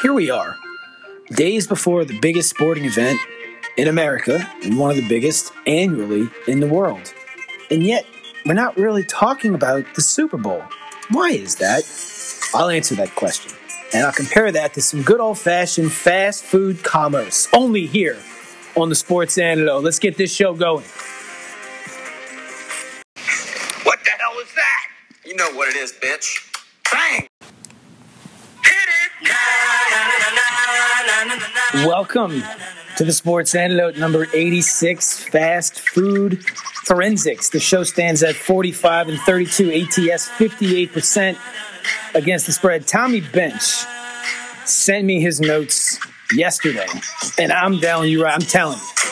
Here we are, days before the biggest sporting event in America and one of the biggest annually in the world. And yet, we're not really talking about the Super Bowl. Why is that? I'll answer that question. And I'll compare that to some good old fashioned fast food commerce, only here on the Sports Antidote. Let's get this show going. Welcome to the Sports Antidote number 86, Fast Food Forensics. The show stands at 45 and 32 ATS, 58% against the spread. Tommy Bench sent me his notes yesterday, and I'm telling you, right, I'm telling you,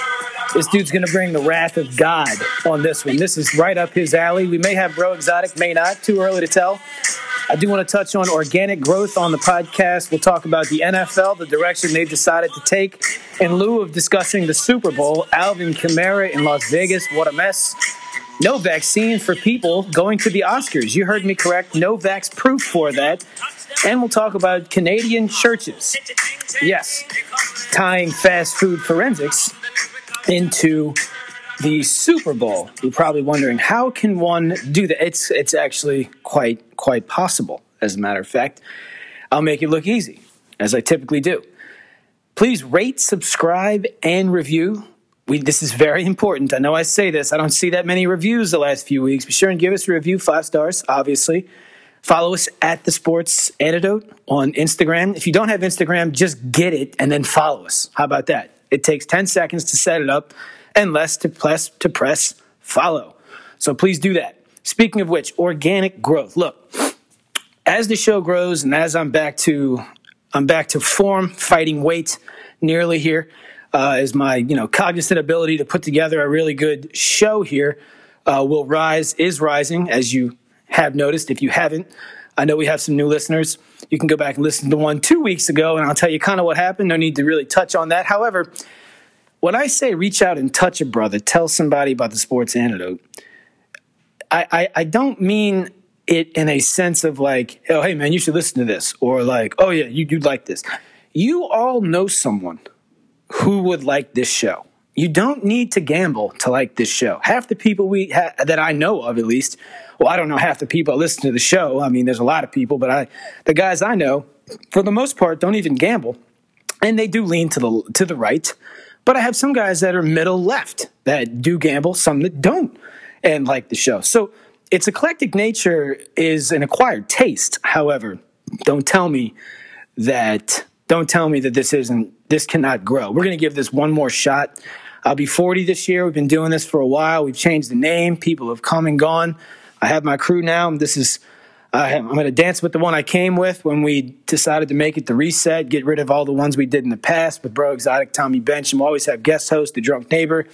this dude's going to bring the wrath of God on this one. This is right up his alley. We may have Bro Exotic, may not. Too early to tell. I do want to touch on organic growth on the podcast. We'll talk about the NFL, the direction they've decided to take. In lieu of discussing the Super Bowl, Alvin Kamara in Las Vegas, what a mess. No vaccine for people going to the Oscars. You heard me correct. No vax proof for that. And we'll talk about Canadian churches. Yes, tying fast food forensics into the Super Bowl. You're probably wondering how can one do that? It's it's actually quite quite possible. As a matter of fact, I'll make it look easy, as I typically do. Please rate, subscribe, and review. We, this is very important. I know I say this. I don't see that many reviews the last few weeks. Be sure and give us a review, five stars, obviously. Follow us at the Sports Antidote on Instagram. If you don't have Instagram, just get it and then follow us. How about that? It takes 10 seconds to set it up and less to press to press follow. So please do that. Speaking of which, organic growth. Look, as the show grows and as I'm back to I'm back to form, fighting weight nearly here, uh, as my you know cognizant ability to put together a really good show here uh, will rise is rising as you have noticed. If you haven't, I know we have some new listeners. You can go back and listen to one two weeks ago, and I'll tell you kind of what happened. No need to really touch on that. However, when I say reach out and touch a brother, tell somebody about the sports antidote, I, I, I don't mean it in a sense of like, oh, hey, man, you should listen to this, or like, oh, yeah, you, you'd like this. You all know someone who would like this show. You don't need to gamble to like this show. Half the people we ha- that I know of, at least, well, I don't know half the people that listen to the show. I mean, there's a lot of people, but I, the guys I know, for the most part, don't even gamble, and they do lean to the to the right. But I have some guys that are middle left that do gamble, some that don't, and like the show. So its eclectic nature is an acquired taste. However, don't tell me that don't tell me that this isn't this cannot grow. We're going to give this one more shot. I'll be 40 this year. We've been doing this for a while. We've changed the name. People have come and gone. I have my crew now. This is I'm going to dance with the one I came with when we decided to make it the reset, get rid of all the ones we did in the past with Bro Exotic, Tommy Bench, and we'll always have guest host, the drunk neighbor,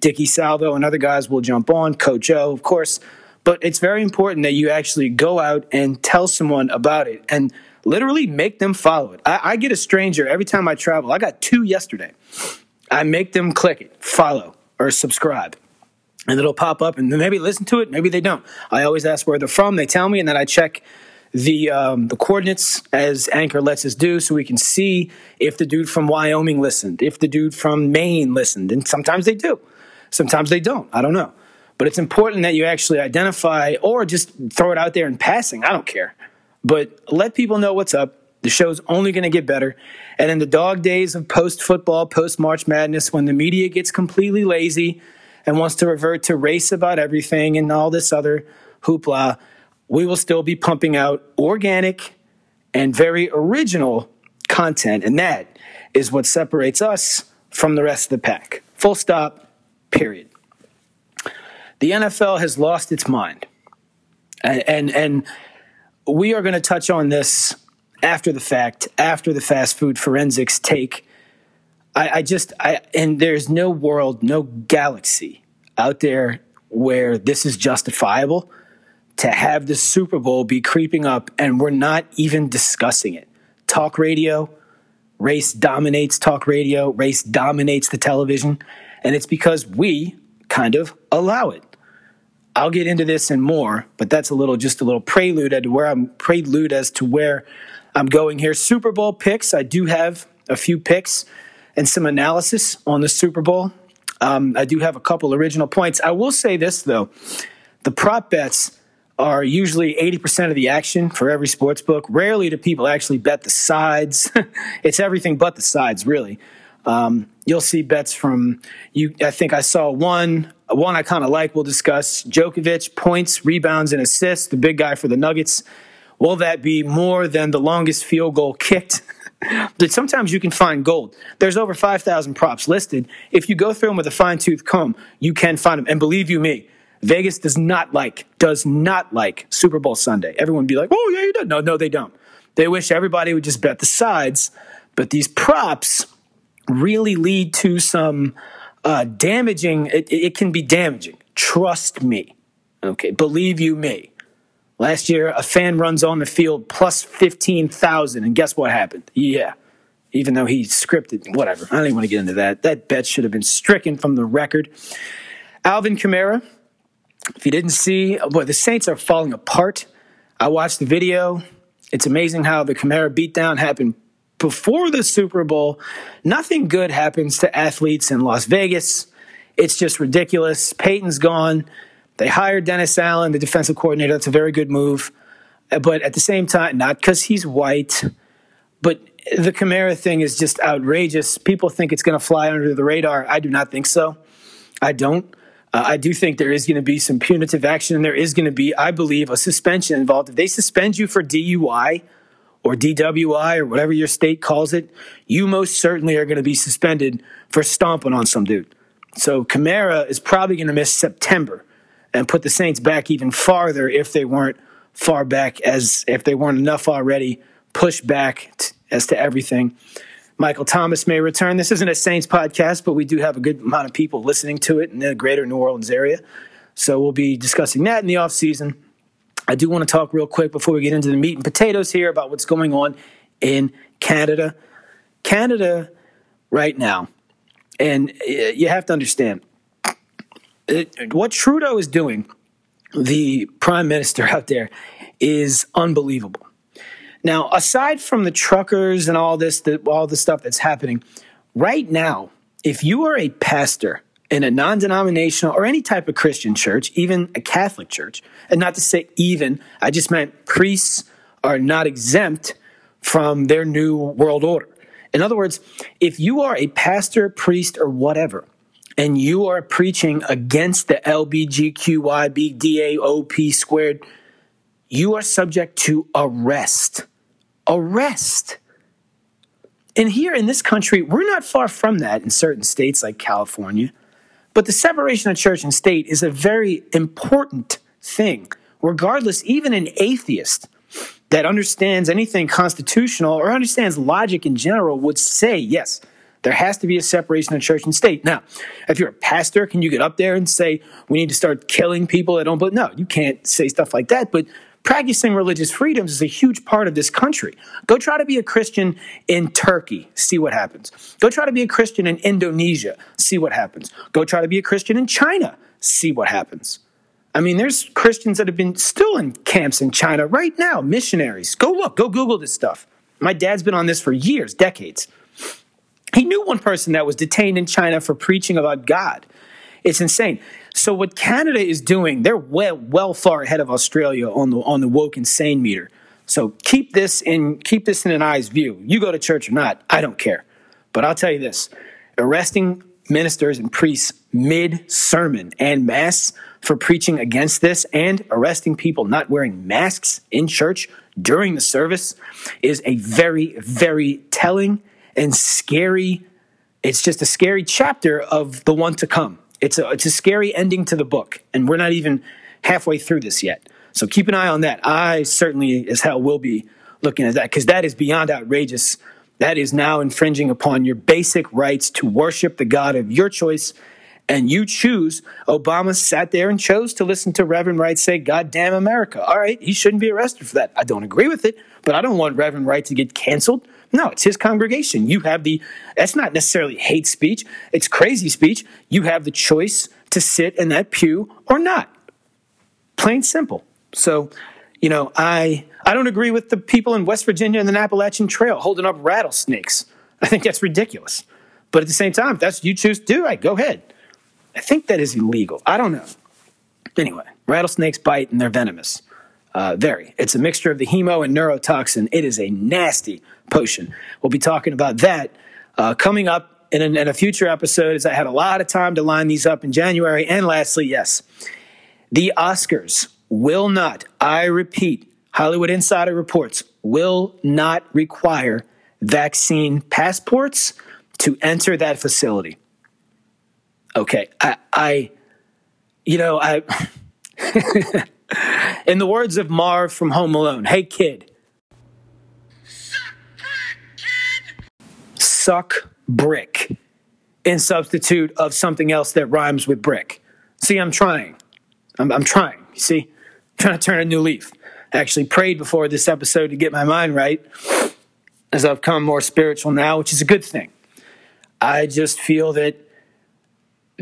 Dickie Salvo, and other guys will jump on, Coach O, of course. But it's very important that you actually go out and tell someone about it and literally make them follow it. I, I get a stranger every time I travel. I got two yesterday. I make them click it, follow, or subscribe and it'll pop up and maybe listen to it maybe they don't. I always ask where they're from they tell me and then i check the um, the coordinates as anchor lets us do so we can see if the dude from wyoming listened if the dude from maine listened and sometimes they do sometimes they don't i don't know. But it's important that you actually identify or just throw it out there in passing i don't care. But let people know what's up the show's only going to get better and in the dog days of post football post march madness when the media gets completely lazy and wants to revert to race about everything and all this other hoopla, we will still be pumping out organic and very original content. And that is what separates us from the rest of the pack. Full stop, period. The NFL has lost its mind. And, and, and we are going to touch on this after the fact, after the fast food forensics take I, I just I and there's no world, no galaxy out there where this is justifiable to have the Super Bowl be creeping up and we're not even discussing it. Talk radio, race dominates talk radio, race dominates the television, and it's because we kind of allow it. I'll get into this and more, but that's a little just a little prelude as to where I'm prelude as to where I'm going here. Super Bowl picks. I do have a few picks and some analysis on the Super Bowl. Um, I do have a couple original points. I will say this though: the prop bets are usually 80% of the action for every sports book. Rarely do people actually bet the sides. it's everything but the sides, really. Um, you'll see bets from you. I think I saw one, one I kind of like. We'll discuss Djokovic points, rebounds, and assists. The big guy for the Nuggets. Will that be more than the longest field goal kicked? but sometimes you can find gold. There's over 5,000 props listed. If you go through them with a fine tooth comb, you can find them. And believe you me, Vegas does not like, does not like Super Bowl Sunday. Everyone be like, oh, yeah, you don't. No, no, they don't. They wish everybody would just bet the sides. But these props, really lead to some uh, damaging. It, it can be damaging. Trust me. Okay, believe you me. Last year, a fan runs on the field plus 15,000, and guess what happened? Yeah, even though he scripted, whatever. I don't even want to get into that. That bet should have been stricken from the record. Alvin Kamara, if you didn't see, boy, the Saints are falling apart. I watched the video. It's amazing how the Kamara beatdown happened before the Super Bowl, nothing good happens to athletes in Las Vegas. It's just ridiculous. Payton's gone. They hired Dennis Allen, the defensive coordinator. That's a very good move. But at the same time, not because he's white, but the Kamara thing is just outrageous. People think it's going to fly under the radar. I do not think so. I don't. Uh, I do think there is going to be some punitive action, and there is going to be, I believe, a suspension involved. If they suspend you for DUI, or DWI or whatever your state calls it, you most certainly are going to be suspended for stomping on some dude. So Kamara is probably going to miss September and put the Saints back even farther if they weren't far back as if they weren't enough already pushed back t- as to everything. Michael Thomas may return. This isn't a Saints podcast, but we do have a good amount of people listening to it in the greater New Orleans area. So we'll be discussing that in the offseason. I do want to talk real quick before we get into the meat and potatoes here about what's going on in Canada. Canada, right now, and uh, you have to understand it, what Trudeau is doing, the prime minister out there, is unbelievable. Now, aside from the truckers and all this, the, all the stuff that's happening, right now, if you are a pastor in a non denominational or any type of Christian church, even a Catholic church, and not to say even, I just meant priests are not exempt from their new world order. In other words, if you are a pastor, priest, or whatever, and you are preaching against the LBGQYBDAOP squared, you are subject to arrest. Arrest. And here in this country, we're not far from that in certain states like California. But the separation of church and state is a very important thing, regardless, even an atheist that understands anything constitutional or understands logic in general would say, yes, there has to be a separation of church and state. Now, if you're a pastor, can you get up there and say, we need to start killing people that don't, believe? no, you can't say stuff like that. But practicing religious freedoms is a huge part of this country. Go try to be a Christian in Turkey, see what happens. Go try to be a Christian in Indonesia, see what happens. Go try to be a Christian in China, see what happens. I mean, there's Christians that have been still in camps in China right now, missionaries. Go look, go Google this stuff. My dad's been on this for years, decades. He knew one person that was detained in China for preaching about God. It's insane. So what Canada is doing, they're well, well far ahead of Australia on the on the woke insane meter. So keep this in keep this in an eye's view. You go to church or not, I don't care. But I'll tell you this: arresting ministers and priests mid sermon and mass for preaching against this and arresting people not wearing masks in church during the service is a very, very telling and scary. It's just a scary chapter of the one to come. It's a, it's a scary ending to the book, and we're not even halfway through this yet. So keep an eye on that. I certainly, as hell, will be looking at that because that is beyond outrageous. That is now infringing upon your basic rights to worship the God of your choice. And you choose. Obama sat there and chose to listen to Reverend Wright say, God damn America. All right, he shouldn't be arrested for that. I don't agree with it, but I don't want Reverend Wright to get canceled no, it's his congregation. You have the, that's not necessarily hate speech, it's crazy speech. You have the choice to sit in that pew or not. Plain simple. So, you know, I I don't agree with the people in West Virginia and the Appalachian Trail holding up rattlesnakes. I think that's ridiculous. But at the same time, if that's what you choose to do, right, go ahead. I think that is illegal. I don't know. Anyway, rattlesnakes bite and they're venomous. Uh, very. It's a mixture of the hemo and neurotoxin. It is a nasty potion. We'll be talking about that uh, coming up in a, in a future episode as I had a lot of time to line these up in January. And lastly, yes, the Oscars will not, I repeat, Hollywood Insider reports, will not require vaccine passports to enter that facility. Okay, I, I you know, I, in the words of Marv from Home Alone, hey kid, suck brick in substitute of something else that rhymes with brick. See, I'm trying. I'm, I'm trying. You see, I'm trying to turn a new leaf. I actually prayed before this episode to get my mind right as I've become more spiritual now, which is a good thing. I just feel that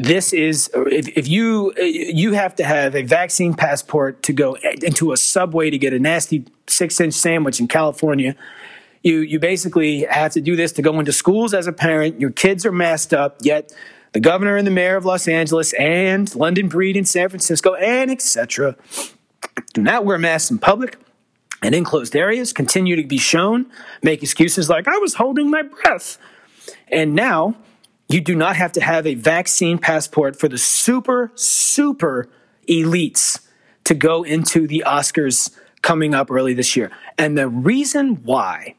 this is if, if you you have to have a vaccine passport to go into a subway to get a nasty six inch sandwich in California. You you basically have to do this to go into schools as a parent. Your kids are masked up, yet the governor and the mayor of Los Angeles and London Breed in San Francisco and etc. do not wear masks in public and in closed areas. Continue to be shown, make excuses like I was holding my breath, and now you do not have to have a vaccine passport for the super, super elites to go into the Oscars coming up early this year. And the reason why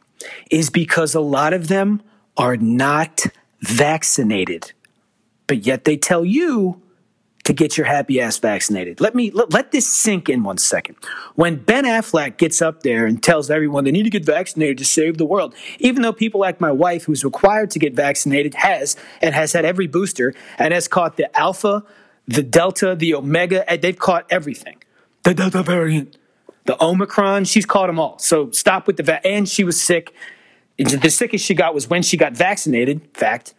is because a lot of them are not vaccinated, but yet they tell you to get your happy ass vaccinated. Let me let, let, this sink in one second. When Ben Affleck gets up there and tells everyone they need to get vaccinated to save the world, even though people like my wife, who's required to get vaccinated, has and has had every booster and has caught the alpha, the delta, the omega, and they've caught everything. The delta variant, the omicron, she's caught them all. So stop with the va- and she was sick. The sickest she got was when she got vaccinated. Fact.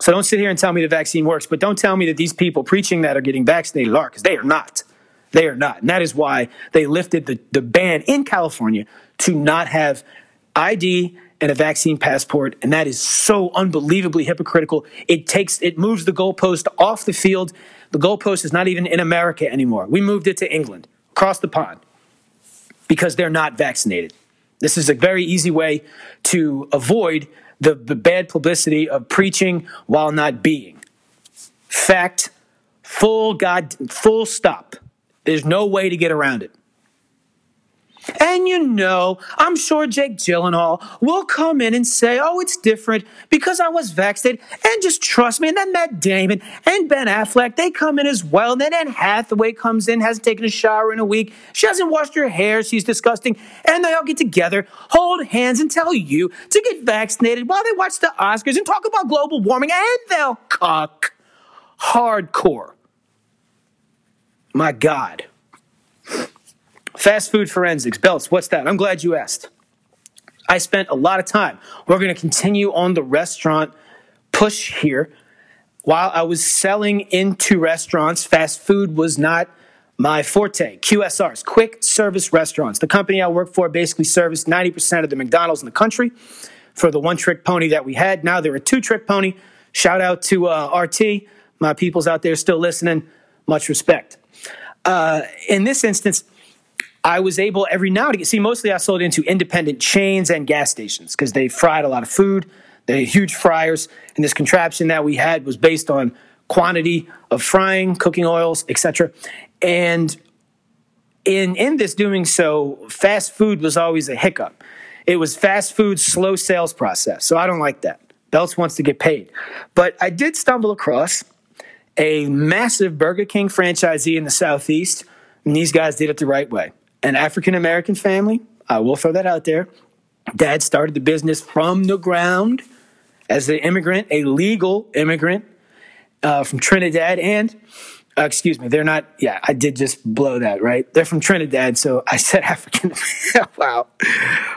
So don't sit here and tell me the vaccine works, but don't tell me that these people preaching that are getting vaccinated are, because they are not. They are not. And that is why they lifted the, the ban in California to not have ID and a vaccine passport. And that is so unbelievably hypocritical. It takes, it moves the goalpost off the field. The goalpost is not even in America anymore. We moved it to England, across the pond, because they're not vaccinated. This is a very easy way to avoid the, the bad publicity of preaching while not being. Fact, full God, full stop. There's no way to get around it. And you know, I'm sure Jake Gyllenhaal will come in and say, oh, it's different because I was vaccinated. And just trust me. And then Matt Damon and Ben Affleck, they come in as well. And then Anne Hathaway comes in, hasn't taken a shower in a week. She hasn't washed her hair. She's disgusting. And they all get together, hold hands, and tell you to get vaccinated while they watch the Oscars and talk about global warming. And they'll cock hardcore. My God. Fast food forensics, belts, what's that? I'm glad you asked. I spent a lot of time. We're going to continue on the restaurant push here. While I was selling into restaurants, fast food was not my forte. QSRs, quick service restaurants. The company I work for basically serviced 90% of the McDonald's in the country for the one trick pony that we had. Now they're a two trick pony. Shout out to uh, RT. My people's out there still listening. Much respect. Uh, in this instance, I was able every now to get, see, mostly I sold into independent chains and gas stations because they fried a lot of food. They're huge fryers. And this contraption that we had was based on quantity of frying, cooking oils, etc. And in, in this doing so, fast food was always a hiccup. It was fast food, slow sales process. So I don't like that. Belts wants to get paid. But I did stumble across a massive Burger King franchisee in the Southeast, and these guys did it the right way an African American family. I will throw that out there. Dad started the business from the ground as an immigrant, a legal immigrant uh, from Trinidad. And, uh, excuse me, they're not, yeah, I did just blow that, right? They're from Trinidad. So I said African. wow.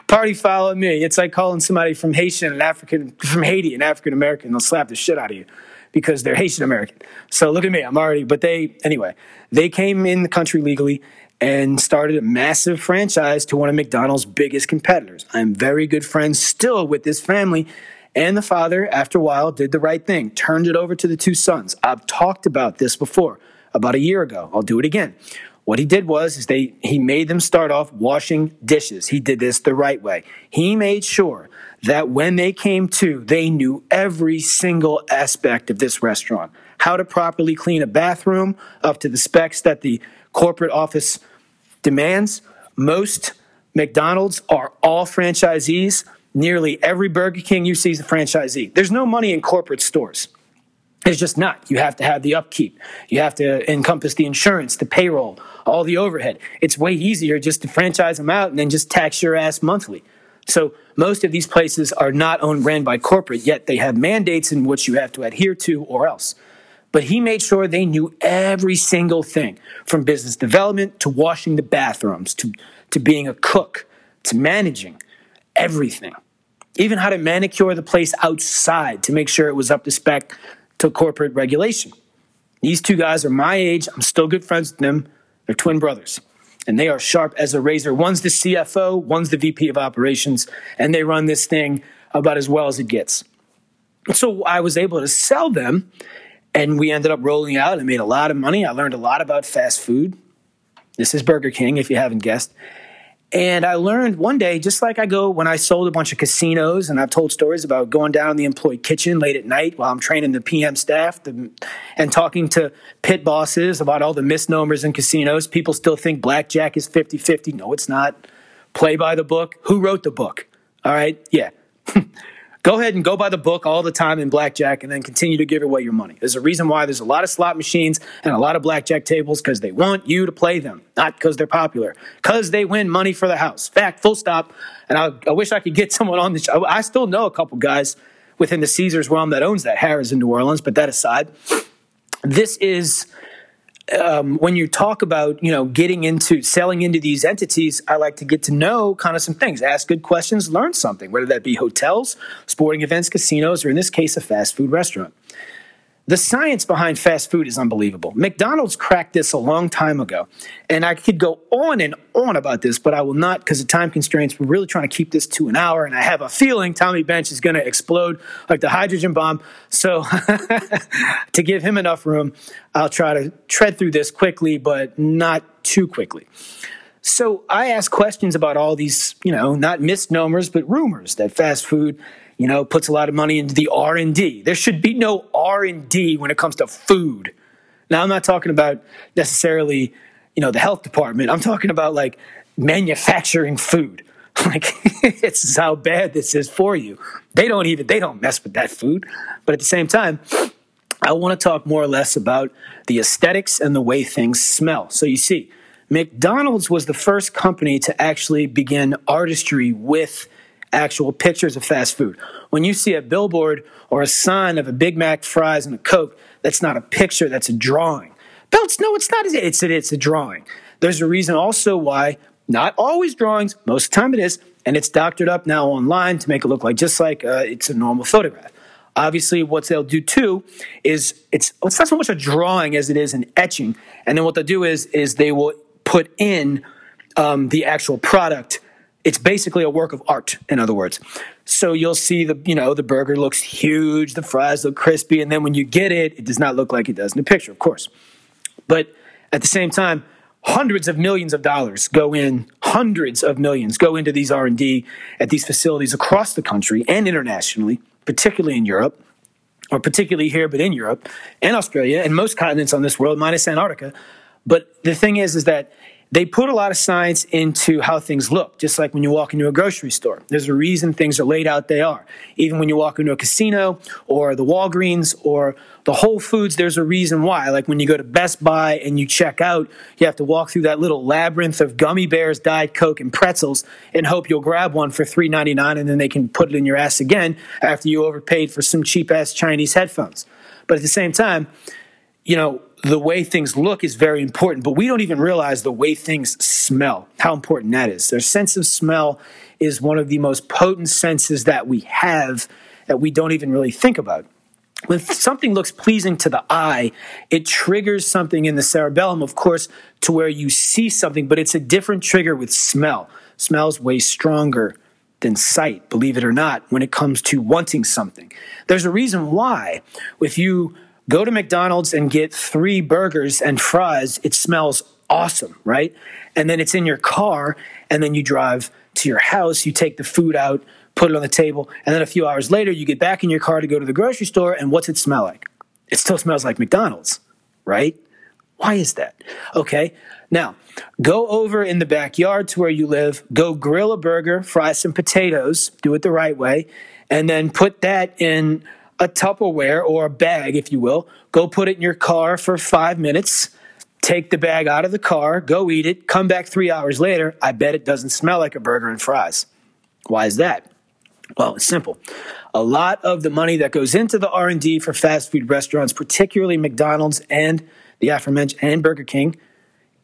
Party follow me. It's like calling somebody from Haitian and African, from Haiti and African American. They'll slap the shit out of you. because they're Haitian American. So look at me, I'm already, but they, anyway, they came in the country legally and started a massive franchise to one of McDonald's biggest competitors. I'm very good friends still with this family. And the father, after a while, did the right thing, turned it over to the two sons. I've talked about this before, about a year ago. I'll do it again. What he did was is they he made them start off washing dishes. He did this the right way. He made sure that when they came to, they knew every single aspect of this restaurant. How to properly clean a bathroom up to the specs that the corporate office demands. Most McDonald's are all franchisees. Nearly every Burger King you see is a franchisee. There's no money in corporate stores. It's just not. You have to have the upkeep. You have to encompass the insurance, the payroll, all the overhead. It's way easier just to franchise them out and then just tax your ass monthly. So most of these places are not owned ran by corporate, yet they have mandates in which you have to adhere to or else. But he made sure they knew every single thing from business development to washing the bathrooms to, to being a cook to managing everything. Even how to manicure the place outside to make sure it was up to spec to corporate regulation. These two guys are my age. I'm still good friends with them. They're twin brothers, and they are sharp as a razor. One's the CFO, one's the VP of operations, and they run this thing about as well as it gets. So I was able to sell them and we ended up rolling out and made a lot of money. I learned a lot about fast food. This is Burger King, if you haven't guessed. And I learned one day, just like I go when I sold a bunch of casinos, and I've told stories about going down the employee kitchen late at night while I'm training the PM staff to, and talking to pit bosses about all the misnomers in casinos. People still think blackjack is 50 50. No, it's not. Play by the book. Who wrote the book? All right. Yeah. go ahead and go by the book all the time in blackjack and then continue to give away your money. There's a reason why there's a lot of slot machines and a lot of blackjack tables because they want you to play them, not because they're popular, because they win money for the house. Fact, full stop. And I, I wish I could get someone on the show. I still know a couple guys within the Caesars realm that owns that Harrah's in New Orleans, but that aside, this is um, when you talk about you know getting into selling into these entities, I like to get to know kind of some things, ask good questions, learn something, whether that be hotels, sporting events, casinos, or in this case, a fast food restaurant. The science behind fast food is unbelievable. McDonald's cracked this a long time ago. And I could go on and on about this, but I will not because of time constraints. We're really trying to keep this to an hour. And I have a feeling Tommy Bench is going to explode like the hydrogen bomb. So to give him enough room, I'll try to tread through this quickly, but not too quickly. So I ask questions about all these, you know, not misnomers, but rumors that fast food you know, puts a lot of money into the R&D. There should be no R&D when it comes to food. Now, I'm not talking about necessarily, you know, the health department. I'm talking about like manufacturing food. Like, it's how bad this is for you. They don't even, they don't mess with that food. But at the same time, I want to talk more or less about the aesthetics and the way things smell. So you see, McDonald's was the first company to actually begin artistry with actual pictures of fast food. When you see a billboard or a sign of a Big Mac, fries, and a Coke, that's not a picture, that's a drawing. Belts, no, it's not. It's, it's a drawing. There's a reason also why, not always drawings, most of the time it is, and it's doctored up now online to make it look like just like uh, it's a normal photograph. Obviously, what they'll do too is it's it's not so much a drawing as it is an etching, and then what they'll do is is they will put in um, the actual product it's basically a work of art in other words. So you'll see the you know the burger looks huge the fries look crispy and then when you get it it does not look like it does in the picture of course. But at the same time hundreds of millions of dollars go in hundreds of millions go into these r&d at these facilities across the country and internationally particularly in europe or particularly here but in europe and australia and most continents on this world minus antarctica. But the thing is is that they put a lot of science into how things look, just like when you walk into a grocery store. There's a reason things are laid out they are. Even when you walk into a casino or the Walgreens or the Whole Foods, there's a reason why. Like when you go to Best Buy and you check out, you have to walk through that little labyrinth of gummy bears, Diet Coke, and pretzels and hope you'll grab one for $3.99 and then they can put it in your ass again after you overpaid for some cheap ass Chinese headphones. But at the same time, you know, the way things look is very important, but we don't even realize the way things smell, how important that is. Their sense of smell is one of the most potent senses that we have that we don't even really think about. when something looks pleasing to the eye, it triggers something in the cerebellum, of course, to where you see something, but it's a different trigger with smell. Smell's way stronger than sight, believe it or not, when it comes to wanting something. There's a reason why. If you go to McDonald's and get three burgers and fries, it smells awesome, right? And then it's in your car, and then you drive to your house, you take the food out, put it on the table, and then a few hours later, you get back in your car to go to the grocery store, and what's it smell like? It still smells like McDonald's, right? Why is that? Okay, now go over in the backyard to where you live, go grill a burger, fry some potatoes, do it the right way, and then put that in a Tupperware or a bag, if you will. Go put it in your car for five minutes. Take the bag out of the car, go eat it, come back three hours later. I bet it doesn't smell like a burger and fries. Why is that? Well, it's simple. A lot of the money that goes into the R&D for fast food restaurants, particularly McDonald's and the aforementioned and Burger King,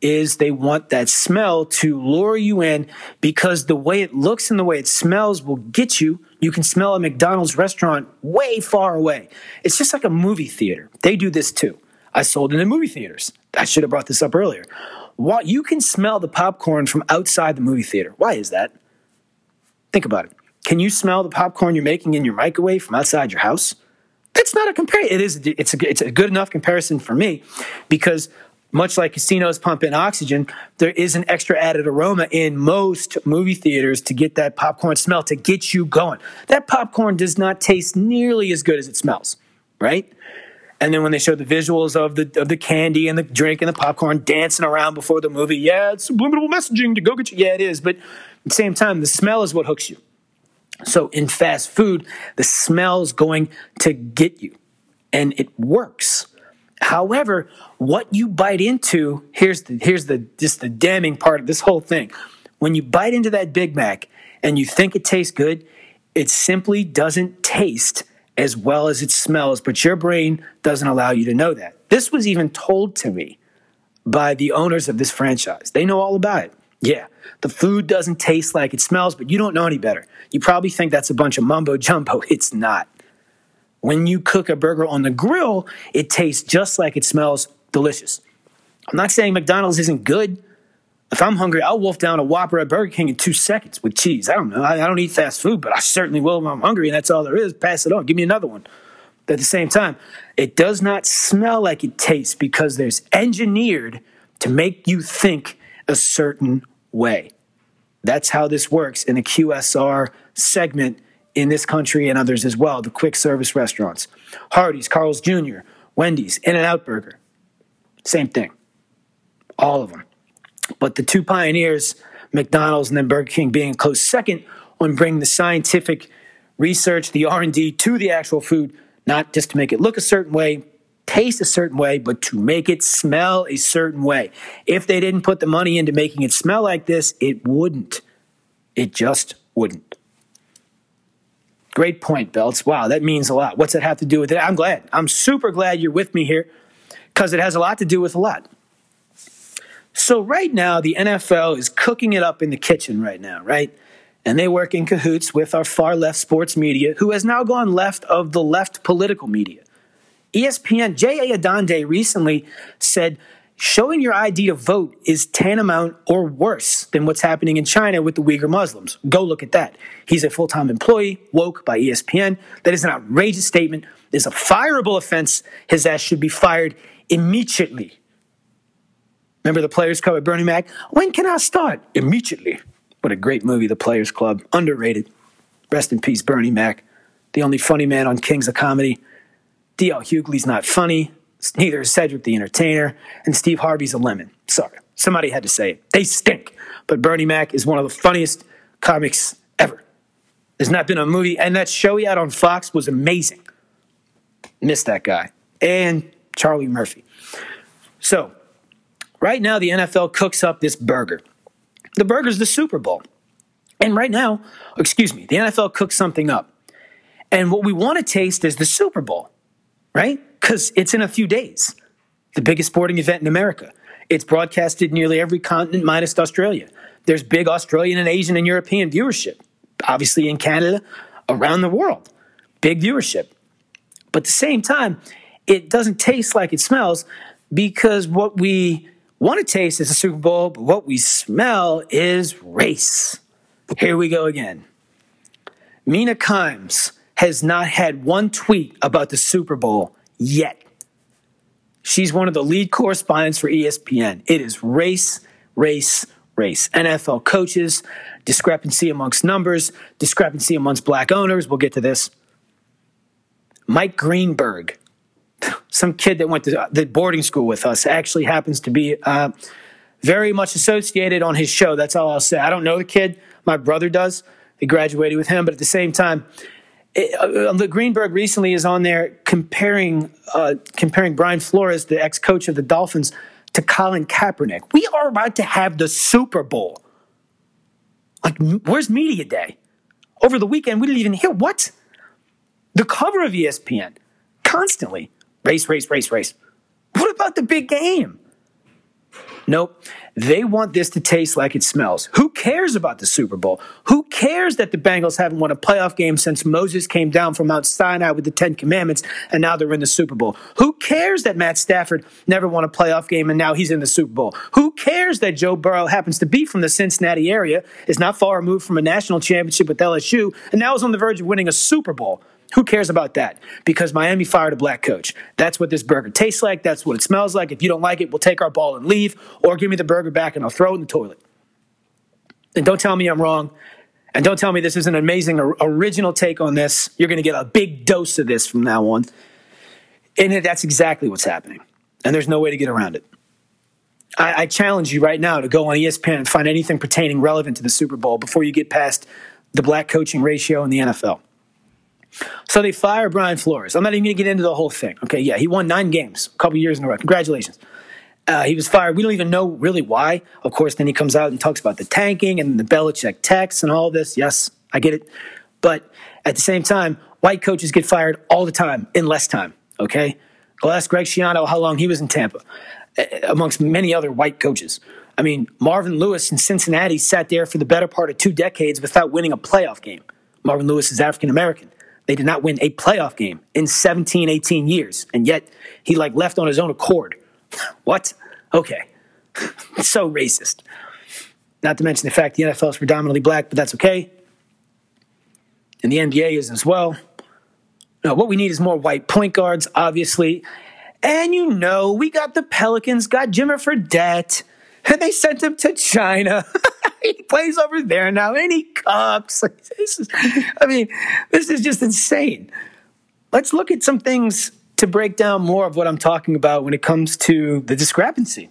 is they want that smell to lure you in because the way it looks and the way it smells will get you. You can smell a McDonald's restaurant way far away. It's just like a movie theater. They do this too. I sold in the movie theaters. I should have brought this up earlier. What you can smell the popcorn from outside the movie theater. Why is that? Think about it. Can you smell the popcorn you're making in your microwave from outside your house? That's not a comparison. It is. It's a, it's a good enough comparison for me because much like casinos pump in oxygen, there is an extra added aroma in most movie theaters to get that popcorn smell to get you going. That popcorn does not taste nearly as good as it smells, right? And then when they show the visuals of the of the candy and the drink and the popcorn dancing around before the movie, yeah, it's subliminal messaging to go get you. Yeah, it is, but at the same time, the smell is what hooks you. So in fast food, the smell's going to get you and it works. However, what you bite into, here's the, here's the, just the damning part of this whole thing. When you bite into that Big Mac and you think it tastes good, it simply doesn't taste as well as it smells, but your brain doesn't allow you to know that. This was even told to me by the owners of this franchise. They know all about it. Yeah, the food doesn't taste like it smells, but you don't know any better. You probably think that's a bunch of mumbo jumbo. It's not. When you cook a burger on the grill, it tastes just like it smells delicious. I'm not saying McDonald's isn't good. If I'm hungry, I'll wolf down a Whopper at Burger King in two seconds with cheese. I don't know. I, don't eat fast food, but I certainly will if I'm hungry, and that's all there is. Pass it on. Give me another one. But at the same time, it does not smell like it tastes because there's engineered to make you think a certain way. That's how this works in the QSR segment in this country and others as well, the quick service restaurants. Hardee's, Carl's Jr., Wendy's, In N Out Burger. Same thing. All of them. But the two pioneers, McDonald's and then Burger King being close second on bringing the scientific research, the R&D to the actual food, not just to make it look a certain way, taste a certain way, but to make it smell a certain way. If they didn't put the money into making it smell like this, it wouldn't. It just wouldn't. Great point, Belts. Wow, that means a lot. What's that have to do with it? I'm glad. I'm super glad you're with me here because it has a lot to do with a lot. So, right now, the NFL is cooking it up in the kitchen right now, right? And they work in cahoots with our far left sports media, who has now gone left of the left political media. ESPN, J.A. Adande recently said showing your ID to vote is tantamount or worse than what's happening in China with the Uyghur Muslims. Go look at that. He's a full time employee, woke by ESPN. That is an outrageous statement. It's a fireable offense. His ass should be fired immediately. Remember the Players Club with Bernie Mac? When can I start? Immediately. What a great movie, The Players Club. Underrated. Rest in peace, Bernie Mac. The only funny man on Kings of Comedy. D.L. Hughley's not funny. Neither is Cedric the Entertainer. And Steve Harvey's a lemon. Sorry. Somebody had to say it. They stink. But Bernie Mac is one of the funniest comics ever. There's not been a movie, and that show he had on Fox was amazing. Missed that guy. And Charlie Murphy. So, right now, the NFL cooks up this burger. The burger's the Super Bowl. And right now, excuse me, the NFL cooks something up. And what we want to taste is the Super Bowl right? Because it's in a few days, the biggest sporting event in America. It's broadcasted nearly every continent minus Australia. There's big Australian and Asian and European viewership. Obviously, in Canada, around the world, big viewership. But at the same time, it doesn't taste like it smells because what we want to taste is a Super Bowl, but what we smell is race. Here we go again. Mina Kimes has not had one tweet about the Super Bowl yet. She's one of the lead correspondents for ESPN. It is race, race, race. NFL coaches, discrepancy amongst numbers, discrepancy amongst black owners. We'll get to this. Mike Greenberg, some kid that went to the boarding school with us, actually happens to be uh, very much associated on his show. That's all I'll say. I don't know the kid. My brother does. He graduated with him, but at the same time, it, uh, Greenberg recently is on there comparing uh, comparing Brian Flores, the ex coach of the Dolphins, to Colin Kaepernick. We are about to have the Super Bowl. Like, where's media day? Over the weekend, we didn't even hear what the cover of ESPN constantly race, race, race, race. What about the big game? Nope. They want this to taste like it smells. Who cares about the Super Bowl? Who cares that the Bengals haven't won a playoff game since Moses came down from Mount Sinai with the Ten Commandments and now they're in the Super Bowl? Who cares that Matt Stafford never won a playoff game and now he's in the Super Bowl? Who cares that Joe Burrow happens to be from the Cincinnati area, is not far removed from a national championship with LSU, and now is on the verge of winning a Super Bowl? Who cares about that? Because Miami fired a black coach. That's what this burger tastes like. That's what it smells like. If you don't like it, we'll take our ball and leave, or give me the burger back and I'll throw it in the toilet. And don't tell me I'm wrong. And don't tell me this is an amazing original take on this. You're going to get a big dose of this from now on. And that's exactly what's happening. And there's no way to get around it. I, I challenge you right now to go on ESPN and find anything pertaining relevant to the Super Bowl before you get past the black coaching ratio in the NFL. So they fire Brian Flores. I'm not even going to get into the whole thing. Okay, yeah, he won nine games, a couple years in a row. Congratulations. Uh, he was fired. We don't even know really why. Of course, then he comes out and talks about the tanking and the Belichick tax and all this. Yes, I get it. But at the same time, white coaches get fired all the time in less time. Okay, go ask Greg Schiano how long he was in Tampa, amongst many other white coaches. I mean, Marvin Lewis in Cincinnati sat there for the better part of two decades without winning a playoff game. Marvin Lewis is African American. They did not win a playoff game in 17, 18 years. And yet he like left on his own accord. what? Okay. so racist. Not to mention the fact the NFL is predominantly black, but that's okay. And the NBA is as well. No, what we need is more white point guards, obviously. And you know, we got the Pelicans, got Jimmer Fredette, and they sent him to China. he plays over there now and he cooks. This is, I mean, this is just insane. Let's look at some things to break down more of what I'm talking about when it comes to the discrepancy.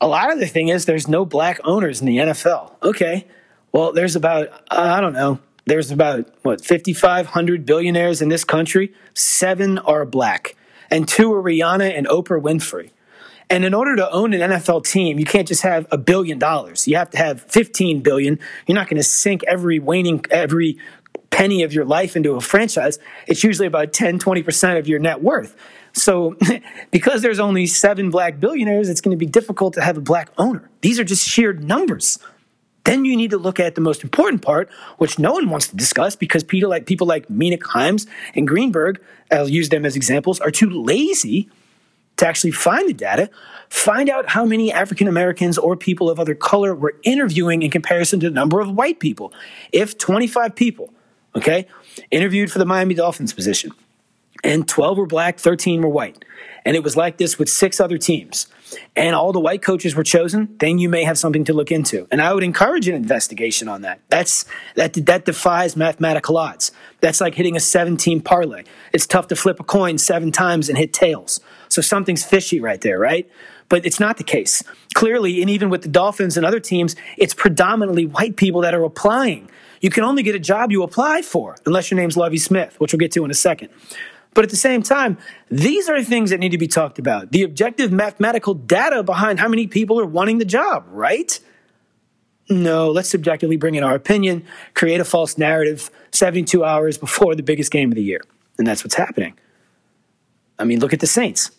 A lot of the thing is there's no black owners in the NFL. Okay. Well, there's about, I don't know, there's about, what, 5,500 billionaires in this country. Seven are black, and two are Rihanna and Oprah Winfrey. And in order to own an NFL team, you can't just have a billion dollars. You have to have 15 billion. You're not going to sink every waning, every penny of your life into a franchise. It's usually about 10, 20% of your net worth. So because there's only seven black billionaires, it's going to be difficult to have a black owner. These are just sheer numbers. Then you need to look at the most important part, which no one wants to discuss because people like people like Mina Kimes and Greenberg, I'll use them as examples, are too lazy to actually find the data, find out how many African Americans or people of other color were interviewing in comparison to the number of white people. If 25 people, okay, interviewed for the Miami Dolphins position, and 12 were black, 13 were white, and it was like this with six other teams, and all the white coaches were chosen, then you may have something to look into. And I would encourage an investigation on that. That's that that defies mathematical odds. That's like hitting a 17 parlay. It's tough to flip a coin seven times and hit tails. So something's fishy right there, right? But it's not the case. Clearly, and even with the Dolphins and other teams, it's predominantly white people that are applying. You can only get a job you apply for, unless your name's Lovie Smith, which we'll get to in a second. But at the same time, these are things that need to be talked about. The objective mathematical data behind how many people are wanting the job, right? No, let's subjectively bring in our opinion, create a false narrative 72 hours before the biggest game of the year. And that's what's happening. I mean, look at the Saints.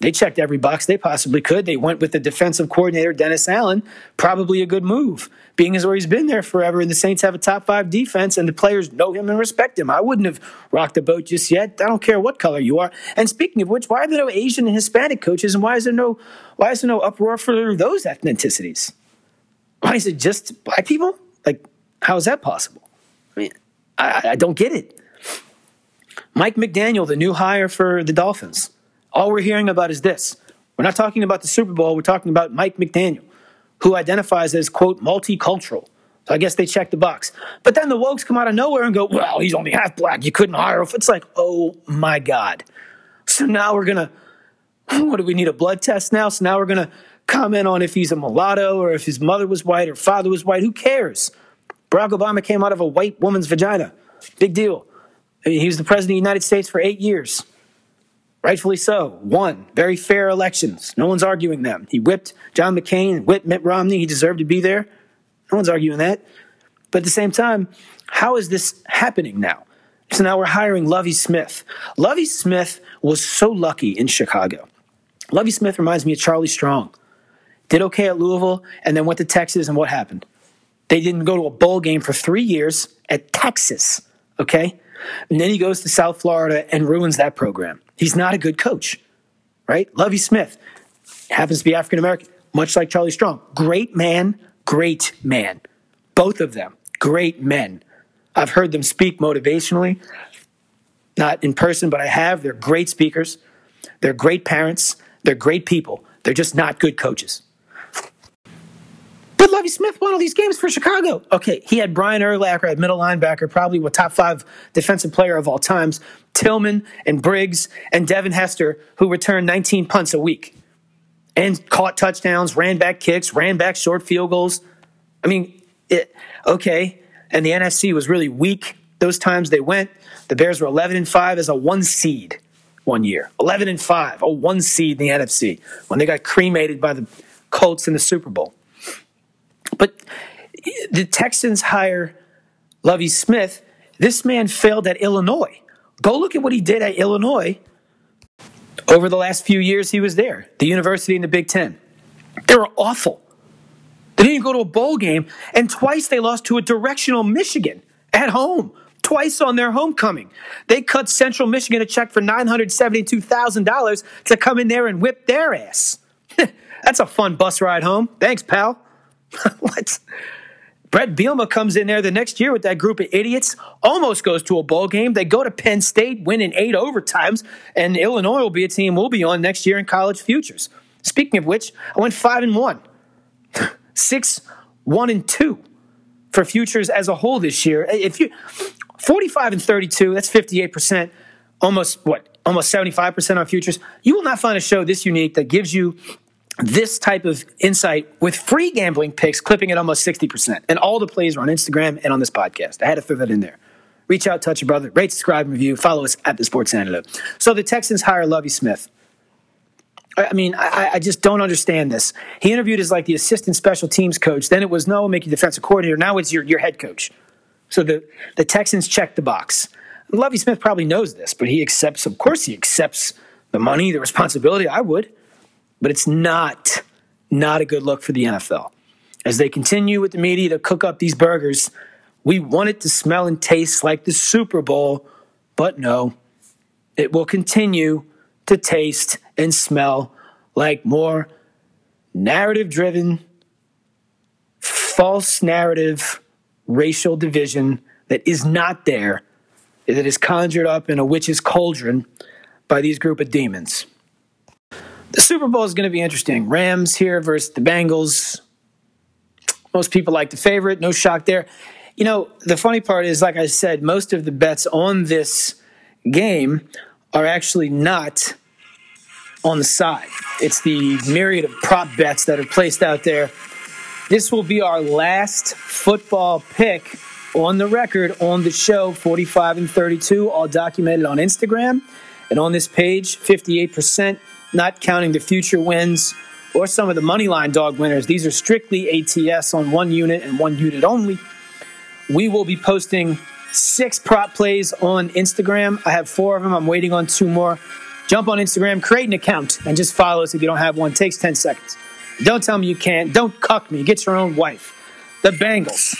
They checked every box they possibly could. They went with the defensive coordinator, Dennis Allen, probably a good move, being as where he's been there forever. And the Saints have a top five defense, and the players know him and respect him. I wouldn't have rocked the boat just yet. I don't care what color you are. And speaking of which, why are there no Asian and Hispanic coaches, and why is there no why is there no uproar for those ethnicities? Why is it just black people? Like, how is that possible? I mean, I, I don't get it. Mike McDaniel, the new hire for the Dolphins all we're hearing about is this. We're not talking about the Super Bowl. We're talking about Mike McDaniel, who identifies as, quote, multicultural. So I guess they check the box. But then the wokes come out of nowhere and go, well, he's only half black. You couldn't hire him. It's like, oh my God. So now we're going to, what do we need a blood test now? So now we're going to comment on if he's a mulatto or if his mother was white or father was white. Who cares? Barack Obama came out of a white woman's vagina. Big deal. He was the president of the United States for eight years rightfully so, won very fair elections. No one's arguing them. He whipped John McCain, whipped Mitt Romney. He deserved to be there. No one's arguing that. But at the same time, how is this happening now? So now we're hiring Lovie Smith. Lovie Smith was so lucky in Chicago. Lovie Smith reminds me of Charlie Strong. Did okay at Louisville and then went to Texas, and what happened? They didn't go to a bowl game for three years at Texas, okay? And then he goes to South Florida and ruins that program. He's not a good coach, right? Lovie Smith happens to be African American, much like Charlie Strong. Great man, great man. Both of them, great men. I've heard them speak motivationally, not in person, but I have. They're great speakers. They're great parents. They're great people. They're just not good coaches. But Lovie Smith won all these games for Chicago. Okay, he had Brian Urlacher at middle linebacker, probably a top five defensive player of all times. Tillman and Briggs and Devin Hester, who returned 19 punts a week and caught touchdowns, ran back kicks, ran back short field goals. I mean, it, okay. And the NFC was really weak those times they went. The Bears were 11 and 5 as a one seed one year. 11 and 5, a one seed in the NFC when they got cremated by the Colts in the Super Bowl. But the Texans hire Lovie Smith. This man failed at Illinois. Go look at what he did at Illinois over the last few years he was there, the university in the Big Ten. They were awful. They didn't go to a bowl game, and twice they lost to a directional Michigan at home, twice on their homecoming. They cut Central Michigan a check for $972,000 to come in there and whip their ass. That's a fun bus ride home. Thanks, pal. what? Bret Bielema comes in there the next year with that group of idiots, almost goes to a bowl game. They go to Penn State, win in eight overtimes, and Illinois will be a team we'll be on next year in college futures. Speaking of which, I went five and one, six, one and two for futures as a whole this year. If you 45 and 32, that's 58%, almost what? Almost 75% on futures. You will not find a show this unique that gives you this type of insight with free gambling picks clipping at almost 60%. And all the plays are on Instagram and on this podcast. I had to throw that in there. Reach out, touch your brother, rate, subscribe, and review. Follow us at the Sports Antidote. So the Texans hire Lovie Smith. I mean, I, I, just don't understand this. He interviewed as like the assistant special teams coach. Then it was no, make you defensive coordinator. Now it's your, your head coach. So the, the Texans check the box. Lovie Smith probably knows this, but he accepts, of course, he accepts the money, the responsibility. I would but it's not not a good look for the NFL. As they continue with the media to cook up these burgers, we want it to smell and taste like the Super Bowl, but no, it will continue to taste and smell like more narrative driven, false narrative, racial division that is not there, that is conjured up in a witch's cauldron by these group of demons. Super Bowl is going to be interesting. Rams here versus the Bengals. Most people like the favorite. No shock there. You know, the funny part is, like I said, most of the bets on this game are actually not on the side. It's the myriad of prop bets that are placed out there. This will be our last football pick on the record on the show 45 and 32, all documented on Instagram. And on this page, 58% not counting the future wins or some of the money line dog winners. These are strictly ATS on one unit and one unit only. We will be posting six prop plays on Instagram. I have four of them. I'm waiting on two more. Jump on Instagram, create an account, and just follow us if you don't have one. It takes 10 seconds. Don't tell me you can't. Don't cuck me. Get your own wife. The Bengals.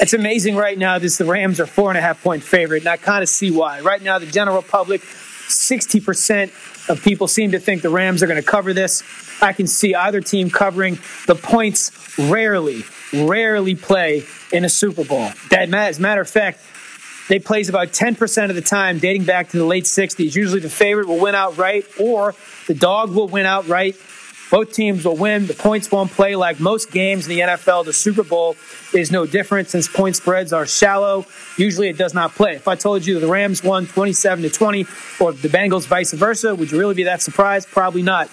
It's amazing right now. This the Rams are four and a half point favorite, and I kind of see why. Right now, the general public, 60% of people seem to think the Rams are going to cover this. I can see either team covering. The points rarely, rarely play in a Super Bowl. That, as a matter of fact, they plays about 10% of the time dating back to the late 60s. Usually the favorite will win outright or the dog will win outright. Both teams will win. The points won't play like most games in the NFL. The Super Bowl is no different since point spreads are shallow. Usually it does not play. If I told you the Rams won 27 to 20 or the Bengals vice versa, would you really be that surprised? Probably not.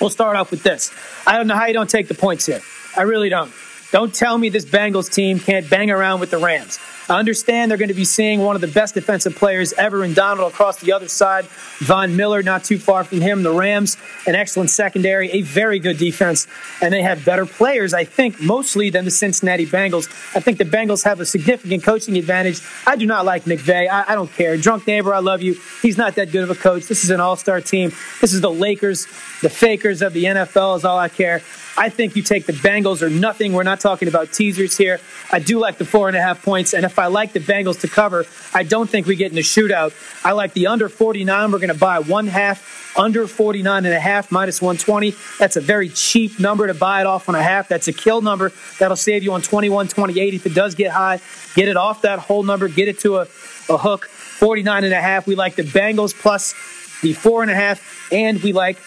We'll start off with this. I don't know how you don't take the points here. I really don't. Don't tell me this Bengals team can't bang around with the Rams. I understand they're going to be seeing one of the best defensive players ever in Donald across the other side. Von Miller, not too far from him. The Rams, an excellent secondary, a very good defense, and they have better players, I think, mostly than the Cincinnati Bengals. I think the Bengals have a significant coaching advantage. I do not like McVay. I, I don't care. Drunk neighbor, I love you. He's not that good of a coach. This is an all star team. This is the Lakers, the fakers of the NFL, is all I care. I think you take the Bengals or nothing. We're not talking about teasers here. I do like the four and a half points. And if I like the Bengals to cover, I don't think we get in a shootout. I like the under 49. We're going to buy one half under 49 and a half minus 120. That's a very cheap number to buy it off on a half. That's a kill number. That'll save you on 21, 28. If it does get high, get it off that whole number, get it to a, a hook. 49 and a half. We like the Bengals plus the four and a half, and we like